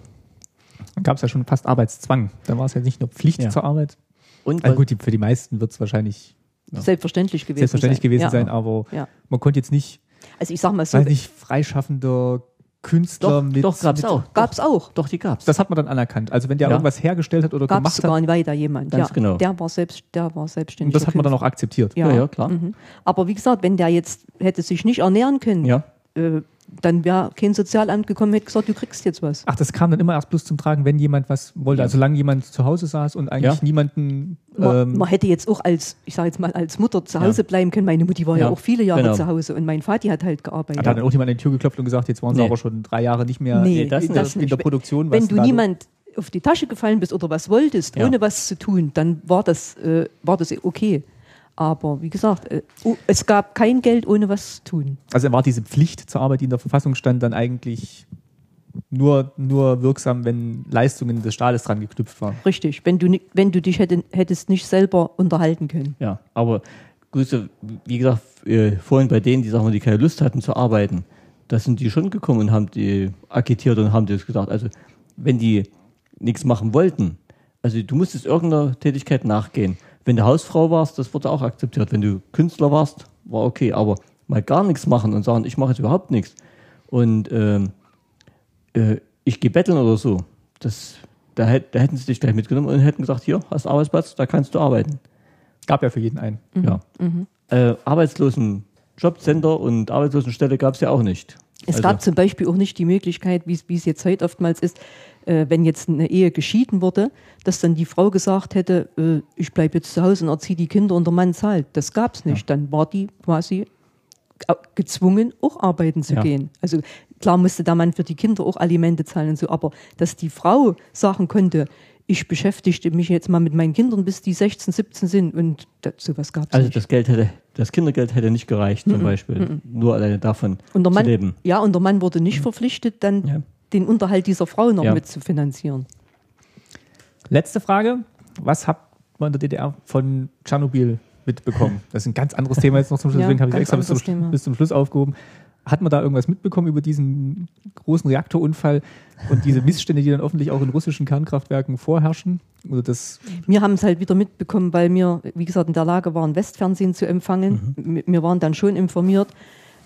Dann gab es ja schon fast Arbeitszwang. Dann war es ja nicht nur Pflicht Ja. zur Arbeit. und Also gut, die, für die meisten wird es wahrscheinlich Selbstverständlich gewesen selbstverständlich sein. gewesen ja. sein, aber Ja. man konnte jetzt nicht, Also ich sag mal so, weiß nicht, freischaffender Künstler doch, mit. doch gab's mit, auch. gab's auch. Doch, die gab's. Das hat man dann anerkannt. Also wenn der Ja. irgendwas hergestellt hat oder Gab es gemacht sogar hat, in Weida jemand. Ganz ja, genau. Der war selbst, der war selbstständig. das hat man dann auch akzeptiert. Ja, Ja, ja, klar. Mhm. Aber wie gesagt, wenn der jetzt hätte sich nicht ernähren können, Ja. äh, dann wäre kein Sozialamt gekommen, hätte gesagt, du kriegst jetzt was. Ach, das kam dann immer erst bloß zum Tragen, wenn jemand was wollte. Also solange jemand zu Hause saß und eigentlich Ja. niemanden. Man, Ähm, man hätte jetzt auch als, ich sage jetzt mal, als Mutter zu Hause bleiben können. Meine Mutti war ja, Ja, auch viele Jahre genau. zu Hause und mein Vati hat halt gearbeitet. hat dann auch jemand an die Tür geklopft und gesagt, jetzt waren sie Nee. aber schon drei Jahre nicht mehr Nee, in, das in, der, nicht. in der Produktion. Wenn was du niemand auf die Tasche gefallen bist oder was wolltest, Ja. ohne was zu tun, dann war das, äh, war das okay. Aber wie gesagt, äh, es gab kein Geld ohne was zu tun. Also war diese Pflicht zur Arbeit, die in der Verfassung stand, dann eigentlich nur, nur wirksam, wenn Leistungen des Staates dran geknüpft waren. Richtig. Wenn du, wenn du dich hätte, hättest nicht selber unterhalten können. Ja, aber so, wie gesagt, äh, vorhin bei denen, die sagen, die keine Lust hatten zu arbeiten, da sind die schon gekommen und haben die agitiert und haben das gesagt. Also wenn die nichts machen wollten, also du musstest irgendeiner Tätigkeit nachgehen. Wenn du Hausfrau warst, das wurde auch akzeptiert. Wenn du Künstler warst, war okay. Aber mal gar nichts machen und sagen, ich mache jetzt überhaupt nichts und ähm, äh, ich gehe betteln oder so, das, da, hätt, da hätten sie dich gleich mitgenommen und hätten gesagt, hier, hast Arbeitsplatz, da kannst du arbeiten. Gab ja für jeden einen. Ja. Äh, Arbeitslosen Jobcenter und Arbeitslosenstelle gab es ja auch nicht. Es Also, gab zum Beispiel auch nicht die Möglichkeit, wie es- jetzt heute oftmals ist, äh, wenn jetzt eine Ehe geschieden wurde, dass dann die Frau gesagt hätte, äh, ich bleibe jetzt zu Hause und erziehe die Kinder und der Mann zahlt. Das gab es nicht. Dann war die quasi au- gezwungen, auch arbeiten zu Ja. gehen. Also klar musste der Mann für die Kinder auch Alimente zahlen und so, aber dass die Frau sagen konnte, ich beschäftigte mich jetzt mal mit meinen Kindern, bis die 16, 17 sind und das, sowas gab es also nicht. das Geld hätte, das Kindergeld hätte nicht gereicht, zum Beispiel. Nur alleine davon Und der zu Mann, leben. ja, und der Mann wurde nicht verpflichtet, dann Ja. den Unterhalt dieser Frau noch Ja. mitzufinanzieren. Letzte Frage. Was hat man in der DDR von Tschernobyl mitbekommen? Das ist ein ganz anderes Thema jetzt noch zum Schluss, Ja, deswegen habe ich extra bis zum, bis zum Schluss aufgehoben. Hat man da irgendwas mitbekommen über diesen großen Reaktorunfall und diese Missstände, die dann offentlich auch in russischen Kernkraftwerken vorherrschen? Oder das Wir haben es halt wieder mitbekommen, weil wir, wie gesagt, in der Lage waren, Westfernsehen zu empfangen. Mhm. Wir waren dann schon informiert.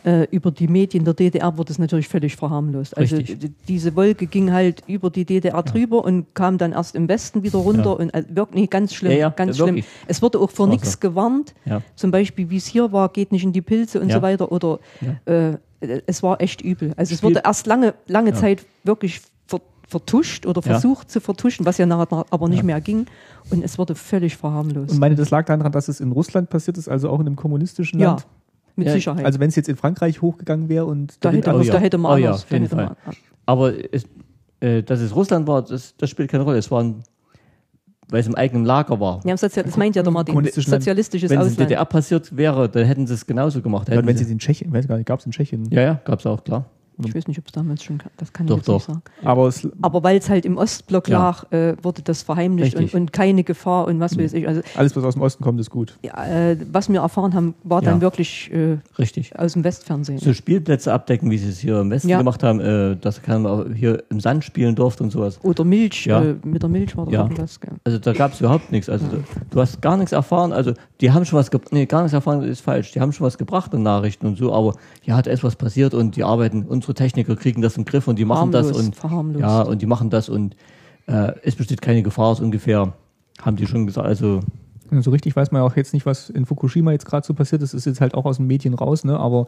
Äh, über die Medien der DDR wurde es natürlich völlig verharmlost. Also Richtig. diese Wolke ging halt über die DDR drüber und kam dann erst im Westen wieder runter Ja. und äh, wirklich ganz schlimm, Ja, ja, ganz wirklich. schlimm. Es wurde auch vor nichts so. gewarnt. Ja. Zum Beispiel, wie es hier war, geht nicht in die Pilze und Ja. so weiter. Oder äh, es war echt übel. Also es wurde erst lange, lange Zeit wirklich ver vertuscht oder Ja. versucht zu vertuschen, was ja nachher aber nicht mehr ging. Und es wurde völlig verharmlost. Und meine, das lag daran, dass es in Russland passiert ist, also auch in einem kommunistischen ja, Land. mit Ja, Sicherheit. Also wenn es jetzt in Frankreich hochgegangen wäre und da, hätte, Oh ja. da hätte man Oh ja, anders. auf da jeden Fall. Aber es, äh, dass es Russland war, das, das spielt keine Rolle. Es war ein, weil es im eigenen Lager war. Ja, das meint ja der Martin. Sozialistisches Wenn es in Ausland. DDR passiert wäre, dann hätten sie es genauso gemacht. Ja, wenn sie, sie in Tschechien, weiß gar nicht, gab es in Tschechien. ja, ja, gab es auch, klar. Ich weiß nicht, ob es damals schon, das kann Doch, ich jetzt nicht doch. sagen. Aber Aber weil es halt im Ostblock Ja. lag, äh, wurde das verheimlicht und, und keine Gefahr und was weiß ich. Also alles, was aus dem Osten kommt, ist gut. ja, äh, was wir erfahren haben, war dann Ja. wirklich äh, Richtig. aus dem Westfernsehen. So Spielplätze abdecken, wie sie es hier im Westen Ja. gemacht haben, äh, dass keiner hier im Sand spielen durfte und sowas. Oder Milch, Ja. äh, mit der Milch war da Ja. irgendwas. Gell? Also da gab es überhaupt nichts. Also du, du hast gar nichts erfahren. Also die haben schon was gebracht. Nee, gar nichts erfahren ist falsch. Die haben schon was gebracht in Nachrichten und so, aber ja, da ist was passiert und die arbeiten, unsere Techniker kriegen das im Griff und die machen das und verharmlost. ja, und die machen das und äh, es besteht keine Gefahr, so ungefähr. Haben die schon gesagt. Also so richtig weiß man ja auch jetzt nicht, was in Fukushima jetzt gerade so passiert ist. ist jetzt halt auch aus den Medien raus, ne? Aber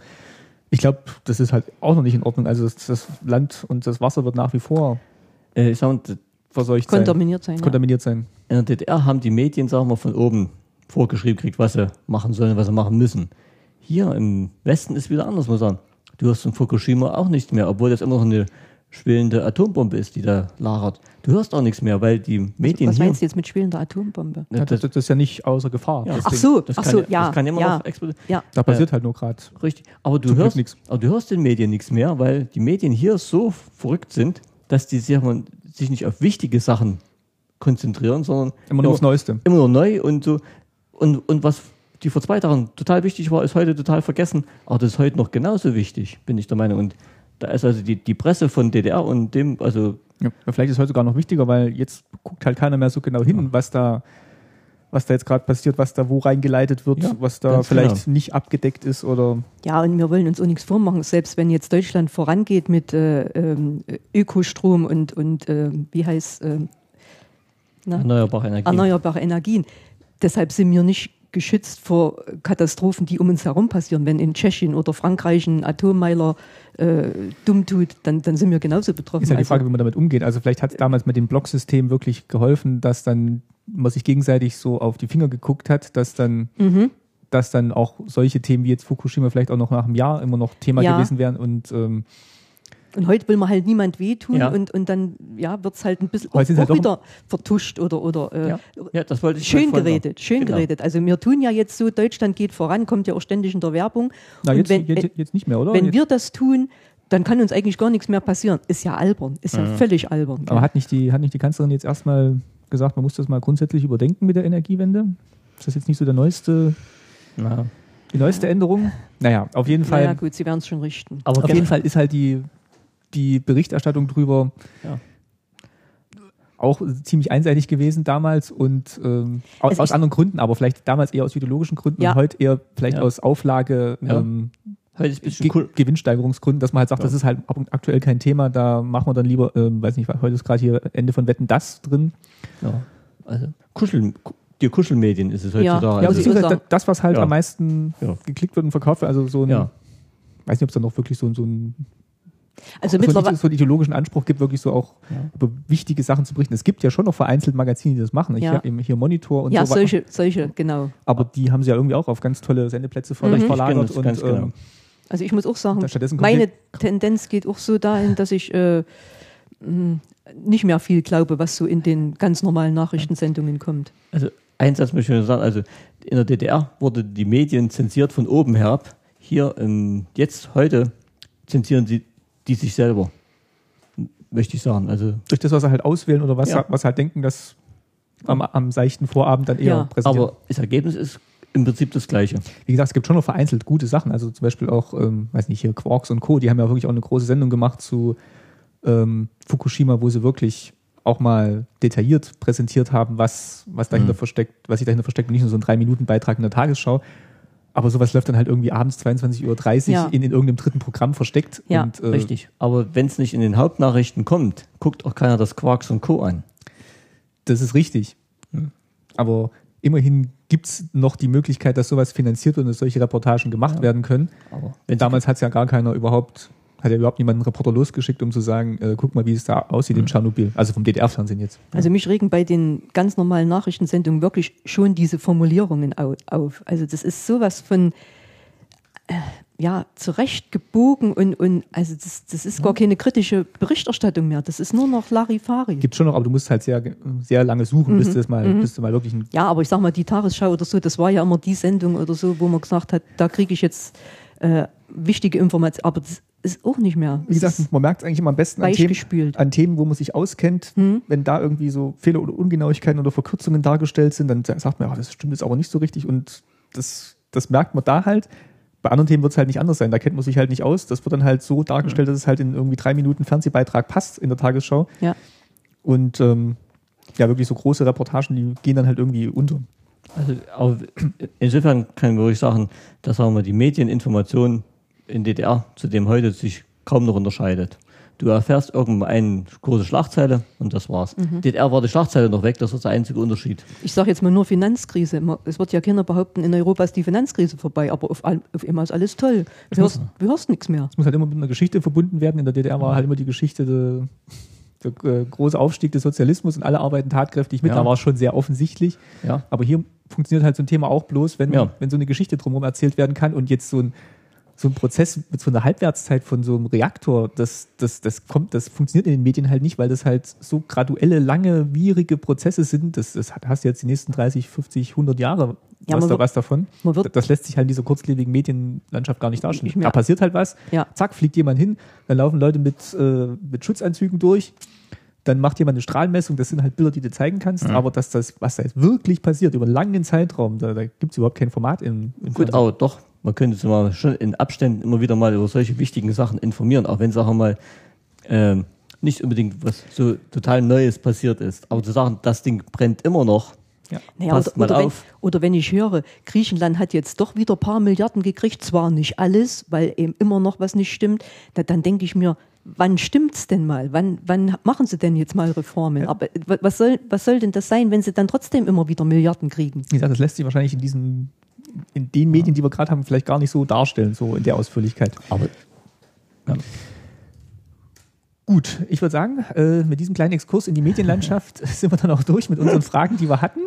ich glaube, das ist halt auch noch nicht in Ordnung. Also das, das Land und das Wasser wird nach wie vor äh, ich sag mal, verseucht sein, Kontaminiert sein. Ja. kontaminiert sein. in der DDR haben die Medien, sagen wir, von oben vorgeschrieben gekriegt, was sie machen sollen, was sie machen müssen. Hier im Westen ist wieder anders, muss man sagen. Du hörst von Fukushima auch nichts mehr, obwohl das immer noch eine schwelende Atombombe ist, die da lagert. Du hörst auch nichts mehr, weil die Medien was meinst du jetzt mit spielender Atombombe? Ja, das, das ist ja nicht außer Gefahr. Ja. Das Ach so, das ach kann, so, ja. Das kann immer ja, noch explodieren. ja. Da passiert halt nur gerade. Richtig. Aber du hörst, aber du hörst den Medien nichts mehr, weil die Medien hier so verrückt sind, dass die sich, sich nicht auf wichtige Sachen konzentrieren, sondern Immer nur aufs Neueste. immer nur neu und so. Und, und was die vor zwei Tagen total wichtig war, ist heute total vergessen. Aber das ist heute noch genauso wichtig, bin ich der Meinung. Und da ist also die, die Presse von DDR und dem, also Ja, vielleicht ist es heute sogar noch wichtiger, weil jetzt guckt halt keiner mehr so genau hin, was da, was da jetzt gerade passiert, was da wo reingeleitet wird, Ja, was da vielleicht genau. nicht abgedeckt ist oder Ja, und wir wollen uns auch nichts vormachen, selbst wenn jetzt Deutschland vorangeht mit äh, ähm, Ökostrom und, und äh, wie heißt ähm, na, erneuerbare Energien. erneuerbare Energien. Deshalb sind wir nicht geschützt vor Katastrophen, die um uns herum passieren. Wenn in Tschechien oder Frankreich ein Atommeiler äh, dumm tut, dann, dann sind wir genauso betroffen. ist ja die Also- Frage, wie man damit umgeht. Also vielleicht hat es damals mit dem Blocksystem wirklich geholfen, dass dann man sich gegenseitig so auf die Finger geguckt hat, dass dann, Mhm. dass dann auch solche Themen wie jetzt Fukushima vielleicht auch noch nach einem Jahr immer noch Thema Ja. gewesen wären und ähm, Und heute will man halt niemand wehtun Ja. und, und dann ja, wird es halt ein bisschen Heute auch, halt auch doch- wieder vertuscht oder, oder äh, Ja. ja, das wollte ich schön geredet, schön Genau. geredet. Also wir tun ja jetzt so, Deutschland geht voran, kommt ja auch ständig in der Werbung. na, und jetzt, wenn, jetzt, jetzt nicht mehr, oder? wenn jetzt, wir das tun, dann kann uns eigentlich gar nichts mehr passieren. Ist ja albern, ist ja völlig albern. aber hat nicht, die, hat nicht die Kanzlerin jetzt erstmal gesagt, man muss das mal grundsätzlich überdenken mit der Energiewende? Ist das jetzt nicht so der neueste, Ja. die neueste Änderung? Naja, auf jeden Fall. naja, gut, sie werden es schon richten. Aber Auf jeden Fall ist halt die, die Berichterstattung drüber Ja. auch ziemlich einseitig gewesen damals und ähm, aus, aus anderen Gründen, aber vielleicht damals eher aus ideologischen Gründen Ja. und heute eher vielleicht Ja. aus Auflage, Ja. ähm, Ge cool. Gewinnsteigerungsgründen, dass man halt sagt, Ja. das ist halt ab- aktuell kein Thema, da machen wir dann lieber, ähm, weiß nicht, heute ist gerade hier Ende von Wetten das drin. Ja. Also Kuschel, die Kuschelmedien ist es heutzutage. Ja, Ja, also, beziehungsweise das, was halt Ja. am meisten Ja. geklickt wird und verkauft wird, also so ein, Ja. weiß nicht, ob es da noch wirklich so, so ein Also so, mittlerweile, einen, so einen ideologischen Anspruch gibt, wirklich so auch Ja. über wichtige Sachen zu berichten. Es gibt ja schon noch vereinzelt Magazine, die das machen. Ich Ja. habe eben hier Monitor und ja, so weiter. solche, solche, genau. Aber die haben sie ja irgendwie auch auf ganz tolle Sendeplätze Mhm. verlagert. Das und, ganz genau. ähm, Also ich muss auch sagen, meine Tendenz geht auch so dahin, dass ich äh, nicht mehr viel glaube, was so in den ganz normalen Nachrichtensendungen kommt. also ein Satz möchte ich nur sagen. Also in der DDR wurde die Medien zensiert von oben herab. Hier ähm, jetzt heute zensieren sie die sich selber. Möchte ich sagen. Also durch das, was sie halt auswählen oder was, Ja. was halt denken, dass am, am seichten Vorabend dann eher Ja. präsentiert. aber das Ergebnis ist im Prinzip das gleiche. Wie gesagt, es gibt schon noch vereinzelt gute Sachen. Also zum Beispiel auch, ähm, weiß nicht, hier Quarks und Co., die haben ja wirklich auch eine große Sendung gemacht zu ähm, Fukushima, wo sie wirklich auch mal detailliert präsentiert haben, was, was dahinter Mhm. versteckt, was sich dahinter versteckt und nicht nur so ein Drei-Minuten-Beitrag in der Tagesschau. Aber sowas läuft dann halt irgendwie abends 22.30 Uhr Ja. in, in irgendeinem dritten Programm versteckt. Ja, und, äh, Richtig. Aber wenn es nicht in den Hauptnachrichten kommt, guckt auch keiner das Quarks und Co. an. Das ist richtig. Aber immerhin gibt es noch die Möglichkeit, dass sowas finanziert wird und dass solche Reportagen gemacht Ja. werden können. Aber Damals hat es ja gar keiner überhaupt Hat ja überhaupt niemand einen Reporter losgeschickt, um zu sagen, äh, guck mal, wie es da aussieht in Tschernobyl. Also vom DDR-Fernsehen jetzt. Also mich regen bei den ganz normalen Nachrichtensendungen wirklich schon diese Formulierungen au auf. Also das ist sowas von äh, ja zurechtgebogen und, und also das, das ist gar keine kritische Berichterstattung mehr. Das ist nur noch Larifari. Gibt schon noch, aber du musst halt sehr, sehr lange suchen, bis, das mal, bis du mal wirklich Ja, aber ich sag mal, die Tagesschau oder so, das war ja immer die Sendung oder so, wo man gesagt hat, da kriege ich jetzt äh, wichtige Informationen. Aber das ist auch nicht mehr. Wie gesagt, man merkt es eigentlich immer am besten an Themen, an Themen, wo man sich auskennt. Wenn da irgendwie so Fehler oder Ungenauigkeiten oder Verkürzungen dargestellt sind, dann sagt man, ja, das stimmt jetzt aber nicht so richtig und das, das merkt man da halt. Bei anderen Themen wird es halt nicht anders sein. Da kennt man sich halt nicht aus. Das wird dann halt so dargestellt, dass es halt in irgendwie drei Minuten Fernsehbeitrag passt in der Tagesschau. ja. Und ähm, ja, wirklich so große Reportagen, die gehen dann halt irgendwie unter. Also insofern kann man wirklich sagen, dass sagen wir, die Medieninformation in DDR zu dem heute sich kaum noch unterscheidet. Du erfährst irgendwann eine große Schlagzeile und das war's. DDR war die Schlagzeile noch weg, das ist der einzige Unterschied. Ich sage jetzt mal nur Finanzkrise. Es wird ja keiner behaupten, in Europa ist die Finanzkrise vorbei, aber auf, all- auf einmal ist alles toll. Du hörst, du hörst nichts mehr. Es muss halt immer mit einer Geschichte verbunden werden. In der DDR war halt immer die Geschichte der, der äh, große Aufstieg des Sozialismus und alle arbeiten tatkräftig mit. Ja. Da war es schon sehr offensichtlich. Ja. Aber hier funktioniert halt so ein Thema auch bloß, wenn, Ja. wenn so eine Geschichte drumherum erzählt werden kann und jetzt so ein, so ein Prozess mit so einer Halbwertszeit von so einem Reaktor, das, das, das kommt, das funktioniert in den Medien halt nicht, weil das halt so graduelle, lange, wierige Prozesse sind. Das, das hast du jetzt die nächsten 30, 50, 100 Jahre Ja, was, da, wird- was davon. man wird- das lässt sich halt in dieser kurzlebigen Medienlandschaft gar nicht darstellen. Nicht. Da passiert halt was, Ja. zack, fliegt jemand hin, dann laufen Leute mit, äh, mit Schutzanzügen durch, dann macht jemand eine Strahlmessung, das sind halt Bilder, die du zeigen kannst, aber dass das, was da jetzt wirklich passiert, über einen langen Zeitraum, da, da gibt es überhaupt kein Format im, im Gut, Fernsehen. aber doch, man könnte sich mal schon in Abständen immer wieder mal über solche wichtigen Sachen informieren, auch wenn, sagen wir mal, ähm, nicht unbedingt was so total Neues passiert ist. Aber zu sagen, das Ding brennt immer noch, Ja. Naja, Passt oder, mal oder, wenn, auf. oder wenn ich höre, Griechenland hat jetzt doch wieder ein paar Milliarden gekriegt, zwar nicht alles, weil eben immer noch was nicht stimmt, da, dann denke ich mir, wann stimmt's denn mal? Wann, wann machen sie denn jetzt mal Reformen? Aber wa- was soll, was soll denn das sein, wenn sie dann trotzdem immer wieder Milliarden kriegen? Wie gesagt, das lässt sich wahrscheinlich in diesen, in den Medien, die wir gerade haben, vielleicht gar nicht so darstellen, so in der Ausführlichkeit. aber Gut, ich würde sagen, äh, mit diesem kleinen Exkurs in die Medienlandschaft sind wir dann auch durch mit unseren Fragen, die wir hatten.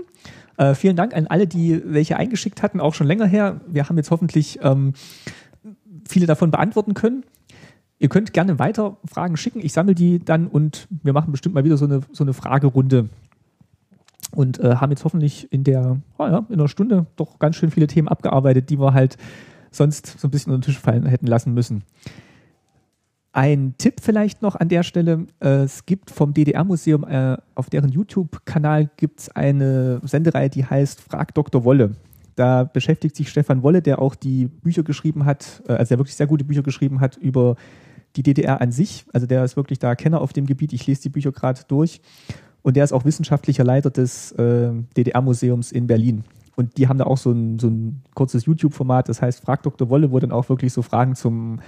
Äh, vielen Dank an alle, die welche eingeschickt hatten, auch schon länger her. Wir haben jetzt hoffentlich ähm, viele davon beantworten können. Ihr könnt gerne weiter Fragen schicken. Ich sammle die dann und wir machen bestimmt mal wieder so eine, so eine Fragerunde. Und äh, haben jetzt hoffentlich in der, oh ja, in einer Stunde doch ganz schön viele Themen abgearbeitet, die wir halt sonst so ein bisschen unter den Tisch fallen hätten lassen müssen. Ein Tipp vielleicht noch an der Stelle. Äh, es gibt vom DDR-Museum äh, auf deren YouTube-Kanal gibt es eine Sendereihe, die heißt Frag Dr. Wolle. Da beschäftigt sich Stefan Wolle, der auch die Bücher geschrieben hat, äh, also der wirklich sehr gute Bücher geschrieben hat über die DDR an sich. Also der ist wirklich da Kenner auf dem Gebiet. Ich lese die Bücher gerade durch. Und der ist auch wissenschaftlicher Leiter des äh, DDR-Museums in Berlin. Und die haben da auch so ein, so ein kurzes YouTube-Format, das heißt Frag Dr. Wolle, wo dann auch wirklich so Fragen zum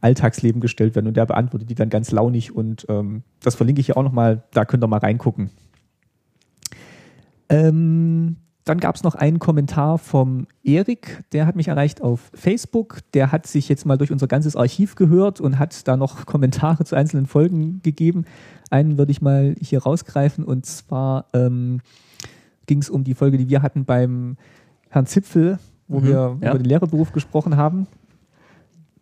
Alltagsleben gestellt werden und der beantwortet die dann ganz launig und ähm, das verlinke ich hier auch nochmal, da könnt ihr mal reingucken. Ähm, dann gab es noch einen Kommentar vom Erik, der hat mich erreicht auf Facebook. Der hat sich jetzt mal durch unser ganzes Archiv gehört und hat da noch Kommentare zu einzelnen Folgen gegeben. Einen würde ich mal hier rausgreifen und zwar ähm, ging es um die Folge, die wir hatten beim Herrn Zipfel, wo Mhm, wir ja. über den Lehrerberuf gesprochen haben.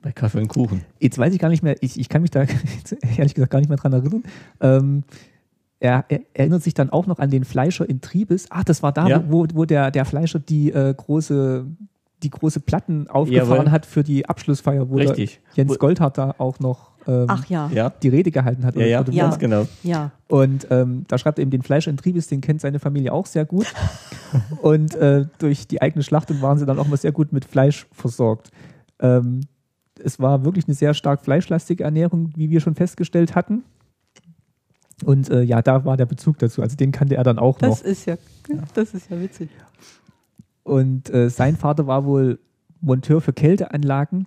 bei Kaffee und Kuchen. Jetzt weiß ich gar nicht mehr, ich, ich kann mich da ehrlich gesagt gar nicht mehr dran erinnern. Ähm, er, er erinnert sich dann auch noch an den Fleischer in Triebes. Ach, das war da, Ja. wo, wo der, der Fleischer die äh, große die große Platten aufgefahren Jawohl. hat für die Abschlussfeier, wo. Jens Goldhardt da auch noch ähm, Ach ja, Ja, die Rede gehalten hat. ja, ja, ganz genau. ja. Und ähm, da schreibt er eben den Fleischer in Triebes, den kennt seine Familie auch sehr gut. Und äh, durch die eigene Schlachtung waren sie dann auch mal sehr gut mit Fleisch versorgt. Ähm, es war wirklich eine sehr stark fleischlastige Ernährung, wie wir schon festgestellt hatten. Und äh, ja, da war der Bezug dazu. Also den kannte er dann auch Das noch. ist ja, das ist ja witzig. Und äh, sein Vater war wohl Monteur für Kälteanlagen.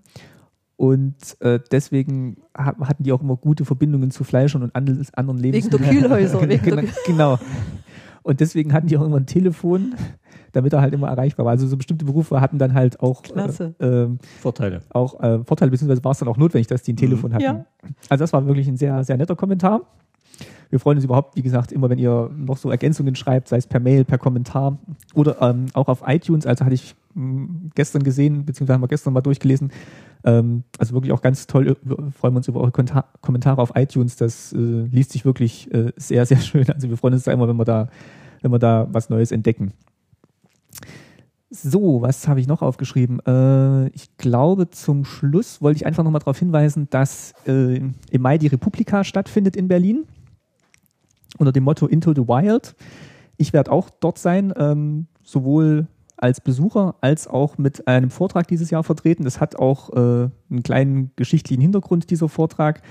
Und äh, deswegen ha hatten die auch immer gute Verbindungen zu Fleischern und anderen anderen Wegen der Lebensmitteln. Kühlhäuser. Wegen genau, der, genau. Und deswegen hatten die auch immer ein Telefon, damit er halt immer erreichbar war. Also so bestimmte Berufe hatten dann halt auch, äh, ähm, Vorteile. auch äh, Vorteile, beziehungsweise war es dann auch notwendig, dass die ein Telefon hatten. Ja. Also das war wirklich ein sehr, sehr netter Kommentar. Wir freuen uns überhaupt, wie gesagt, immer, wenn ihr noch so Ergänzungen schreibt, sei es per Mail, per Kommentar oder ähm, auch auf iTunes. Also hatte ich mh, gestern gesehen, beziehungsweise haben wir gestern mal durchgelesen. Ähm, also wirklich auch ganz toll. Wir freuen uns über eure Kommentare auf iTunes. Das äh, liest sich wirklich äh, sehr, sehr schön. Also wir freuen uns da immer, wenn wir da, wenn wir da was Neues entdecken. So, was habe ich noch aufgeschrieben? Äh, ich glaube, zum Schluss wollte ich einfach nochmal darauf hinweisen, dass äh, im Mai die Republika stattfindet in Berlin unter dem Motto Into the Wild. Ich werde auch dort sein, ähm, sowohl als Besucher als auch mit einem Vortrag dieses Jahr vertreten. Das hat auch äh, einen kleinen geschichtlichen Hintergrund, dieser Vortrag.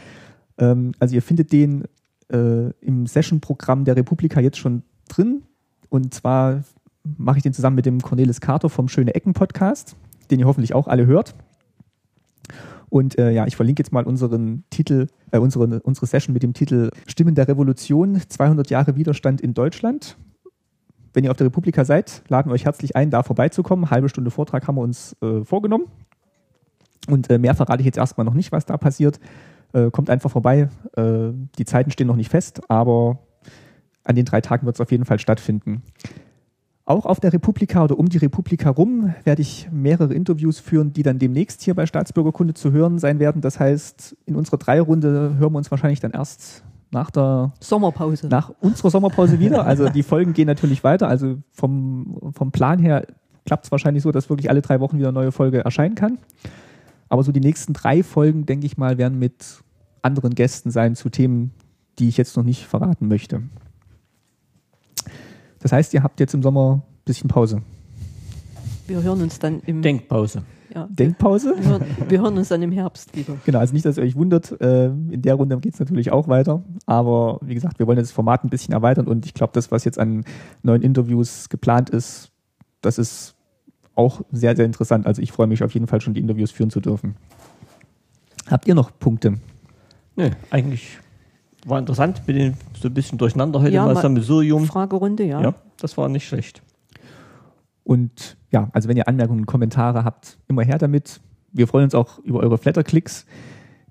Ähm, also ihr findet den äh, im Session-Programm der Republika jetzt schon drin. Und zwar mache ich den zusammen mit dem Cornelis Carter vom Schöne Ecken Podcast, den ihr hoffentlich auch alle hört. Und äh, ja, ich verlinke jetzt mal unseren Titel, äh, unsere, unsere Session mit dem Titel Stimmen der Revolution, 200 Jahre Widerstand in Deutschland. Wenn ihr auf der Republika seid, laden wir euch herzlich ein, da vorbeizukommen. Halbe Stunde Vortrag haben wir uns äh, vorgenommen. Und äh, mehr verrate ich jetzt erstmal noch nicht, was da passiert. Äh, kommt einfach vorbei. Äh, die Zeiten stehen noch nicht fest, aber an den drei Tagen wird es auf jeden Fall stattfinden. Auch auf der Republika oder um die Republika rum werde ich mehrere Interviews führen, die dann demnächst hier bei Staatsbürgerkunde zu hören sein werden. Das heißt, in unserer Dreirunde hören wir uns wahrscheinlich dann erst nach der Sommerpause. nach unserer Sommerpause wieder. Also die Folgen gehen natürlich weiter. Also vom, vom Plan her klappt es wahrscheinlich so, dass wirklich alle drei Wochen wieder eine neue Folge erscheinen kann. Aber so die nächsten drei Folgen, denke ich mal, werden mit anderen Gästen sein zu Themen, die ich jetzt noch nicht verraten möchte. Das heißt, ihr habt jetzt im Sommer ein bisschen Pause. Wir hören uns dann im Denkpause. ja, Denkpause? Wir hören, wir hören uns dann im Herbst wieder. Genau, also nicht, dass ihr euch wundert. Äh, in der Runde geht es natürlich auch weiter. Aber wie gesagt, wir wollen das Format ein bisschen erweitern und ich glaube, das, was jetzt an neuen Interviews geplant ist, das ist auch sehr, sehr interessant. Also ich freue mich auf jeden Fall schon, die Interviews führen zu dürfen. Habt ihr noch Punkte? Nee, eigentlich war interessant. Bin so ein bisschen durcheinander heute Ja, mal mal- Sammelsurium. Fragerunde, ja. Ja, das war nicht schlecht. Und ja, also wenn ihr Anmerkungen, Kommentare habt, immer her damit. Wir freuen uns auch über eure Flatterklicks,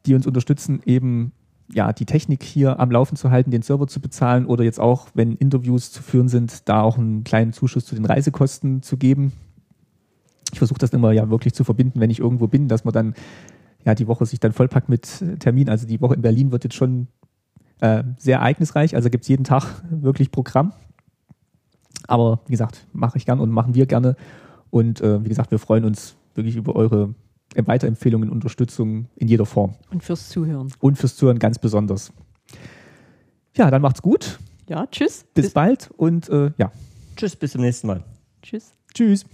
die uns unterstützen, eben ja, die Technik hier am Laufen zu halten, den Server zu bezahlen oder jetzt auch, wenn Interviews zu führen sind, da auch einen kleinen Zuschuss zu den Reisekosten zu geben. Ich versuche das immer ja wirklich zu verbinden, wenn ich irgendwo bin, dass man dann ja die Woche sich dann vollpackt mit Termin. Also die Woche in Berlin wird jetzt schon äh, sehr ereignisreich, also gibt es jeden Tag wirklich Programm. Aber wie gesagt, mache ich gern und machen wir gerne. Und äh, wie gesagt, wir freuen uns wirklich über eure Weiterempfehlungen, Unterstützung in jeder Form. Und fürs Zuhören. Und fürs Zuhören ganz besonders. Ja, dann macht's gut. Ja, tschüss. Bis, bald und äh, ja, Tschüss, bis zum nächsten Mal. Tschüss. tschüss.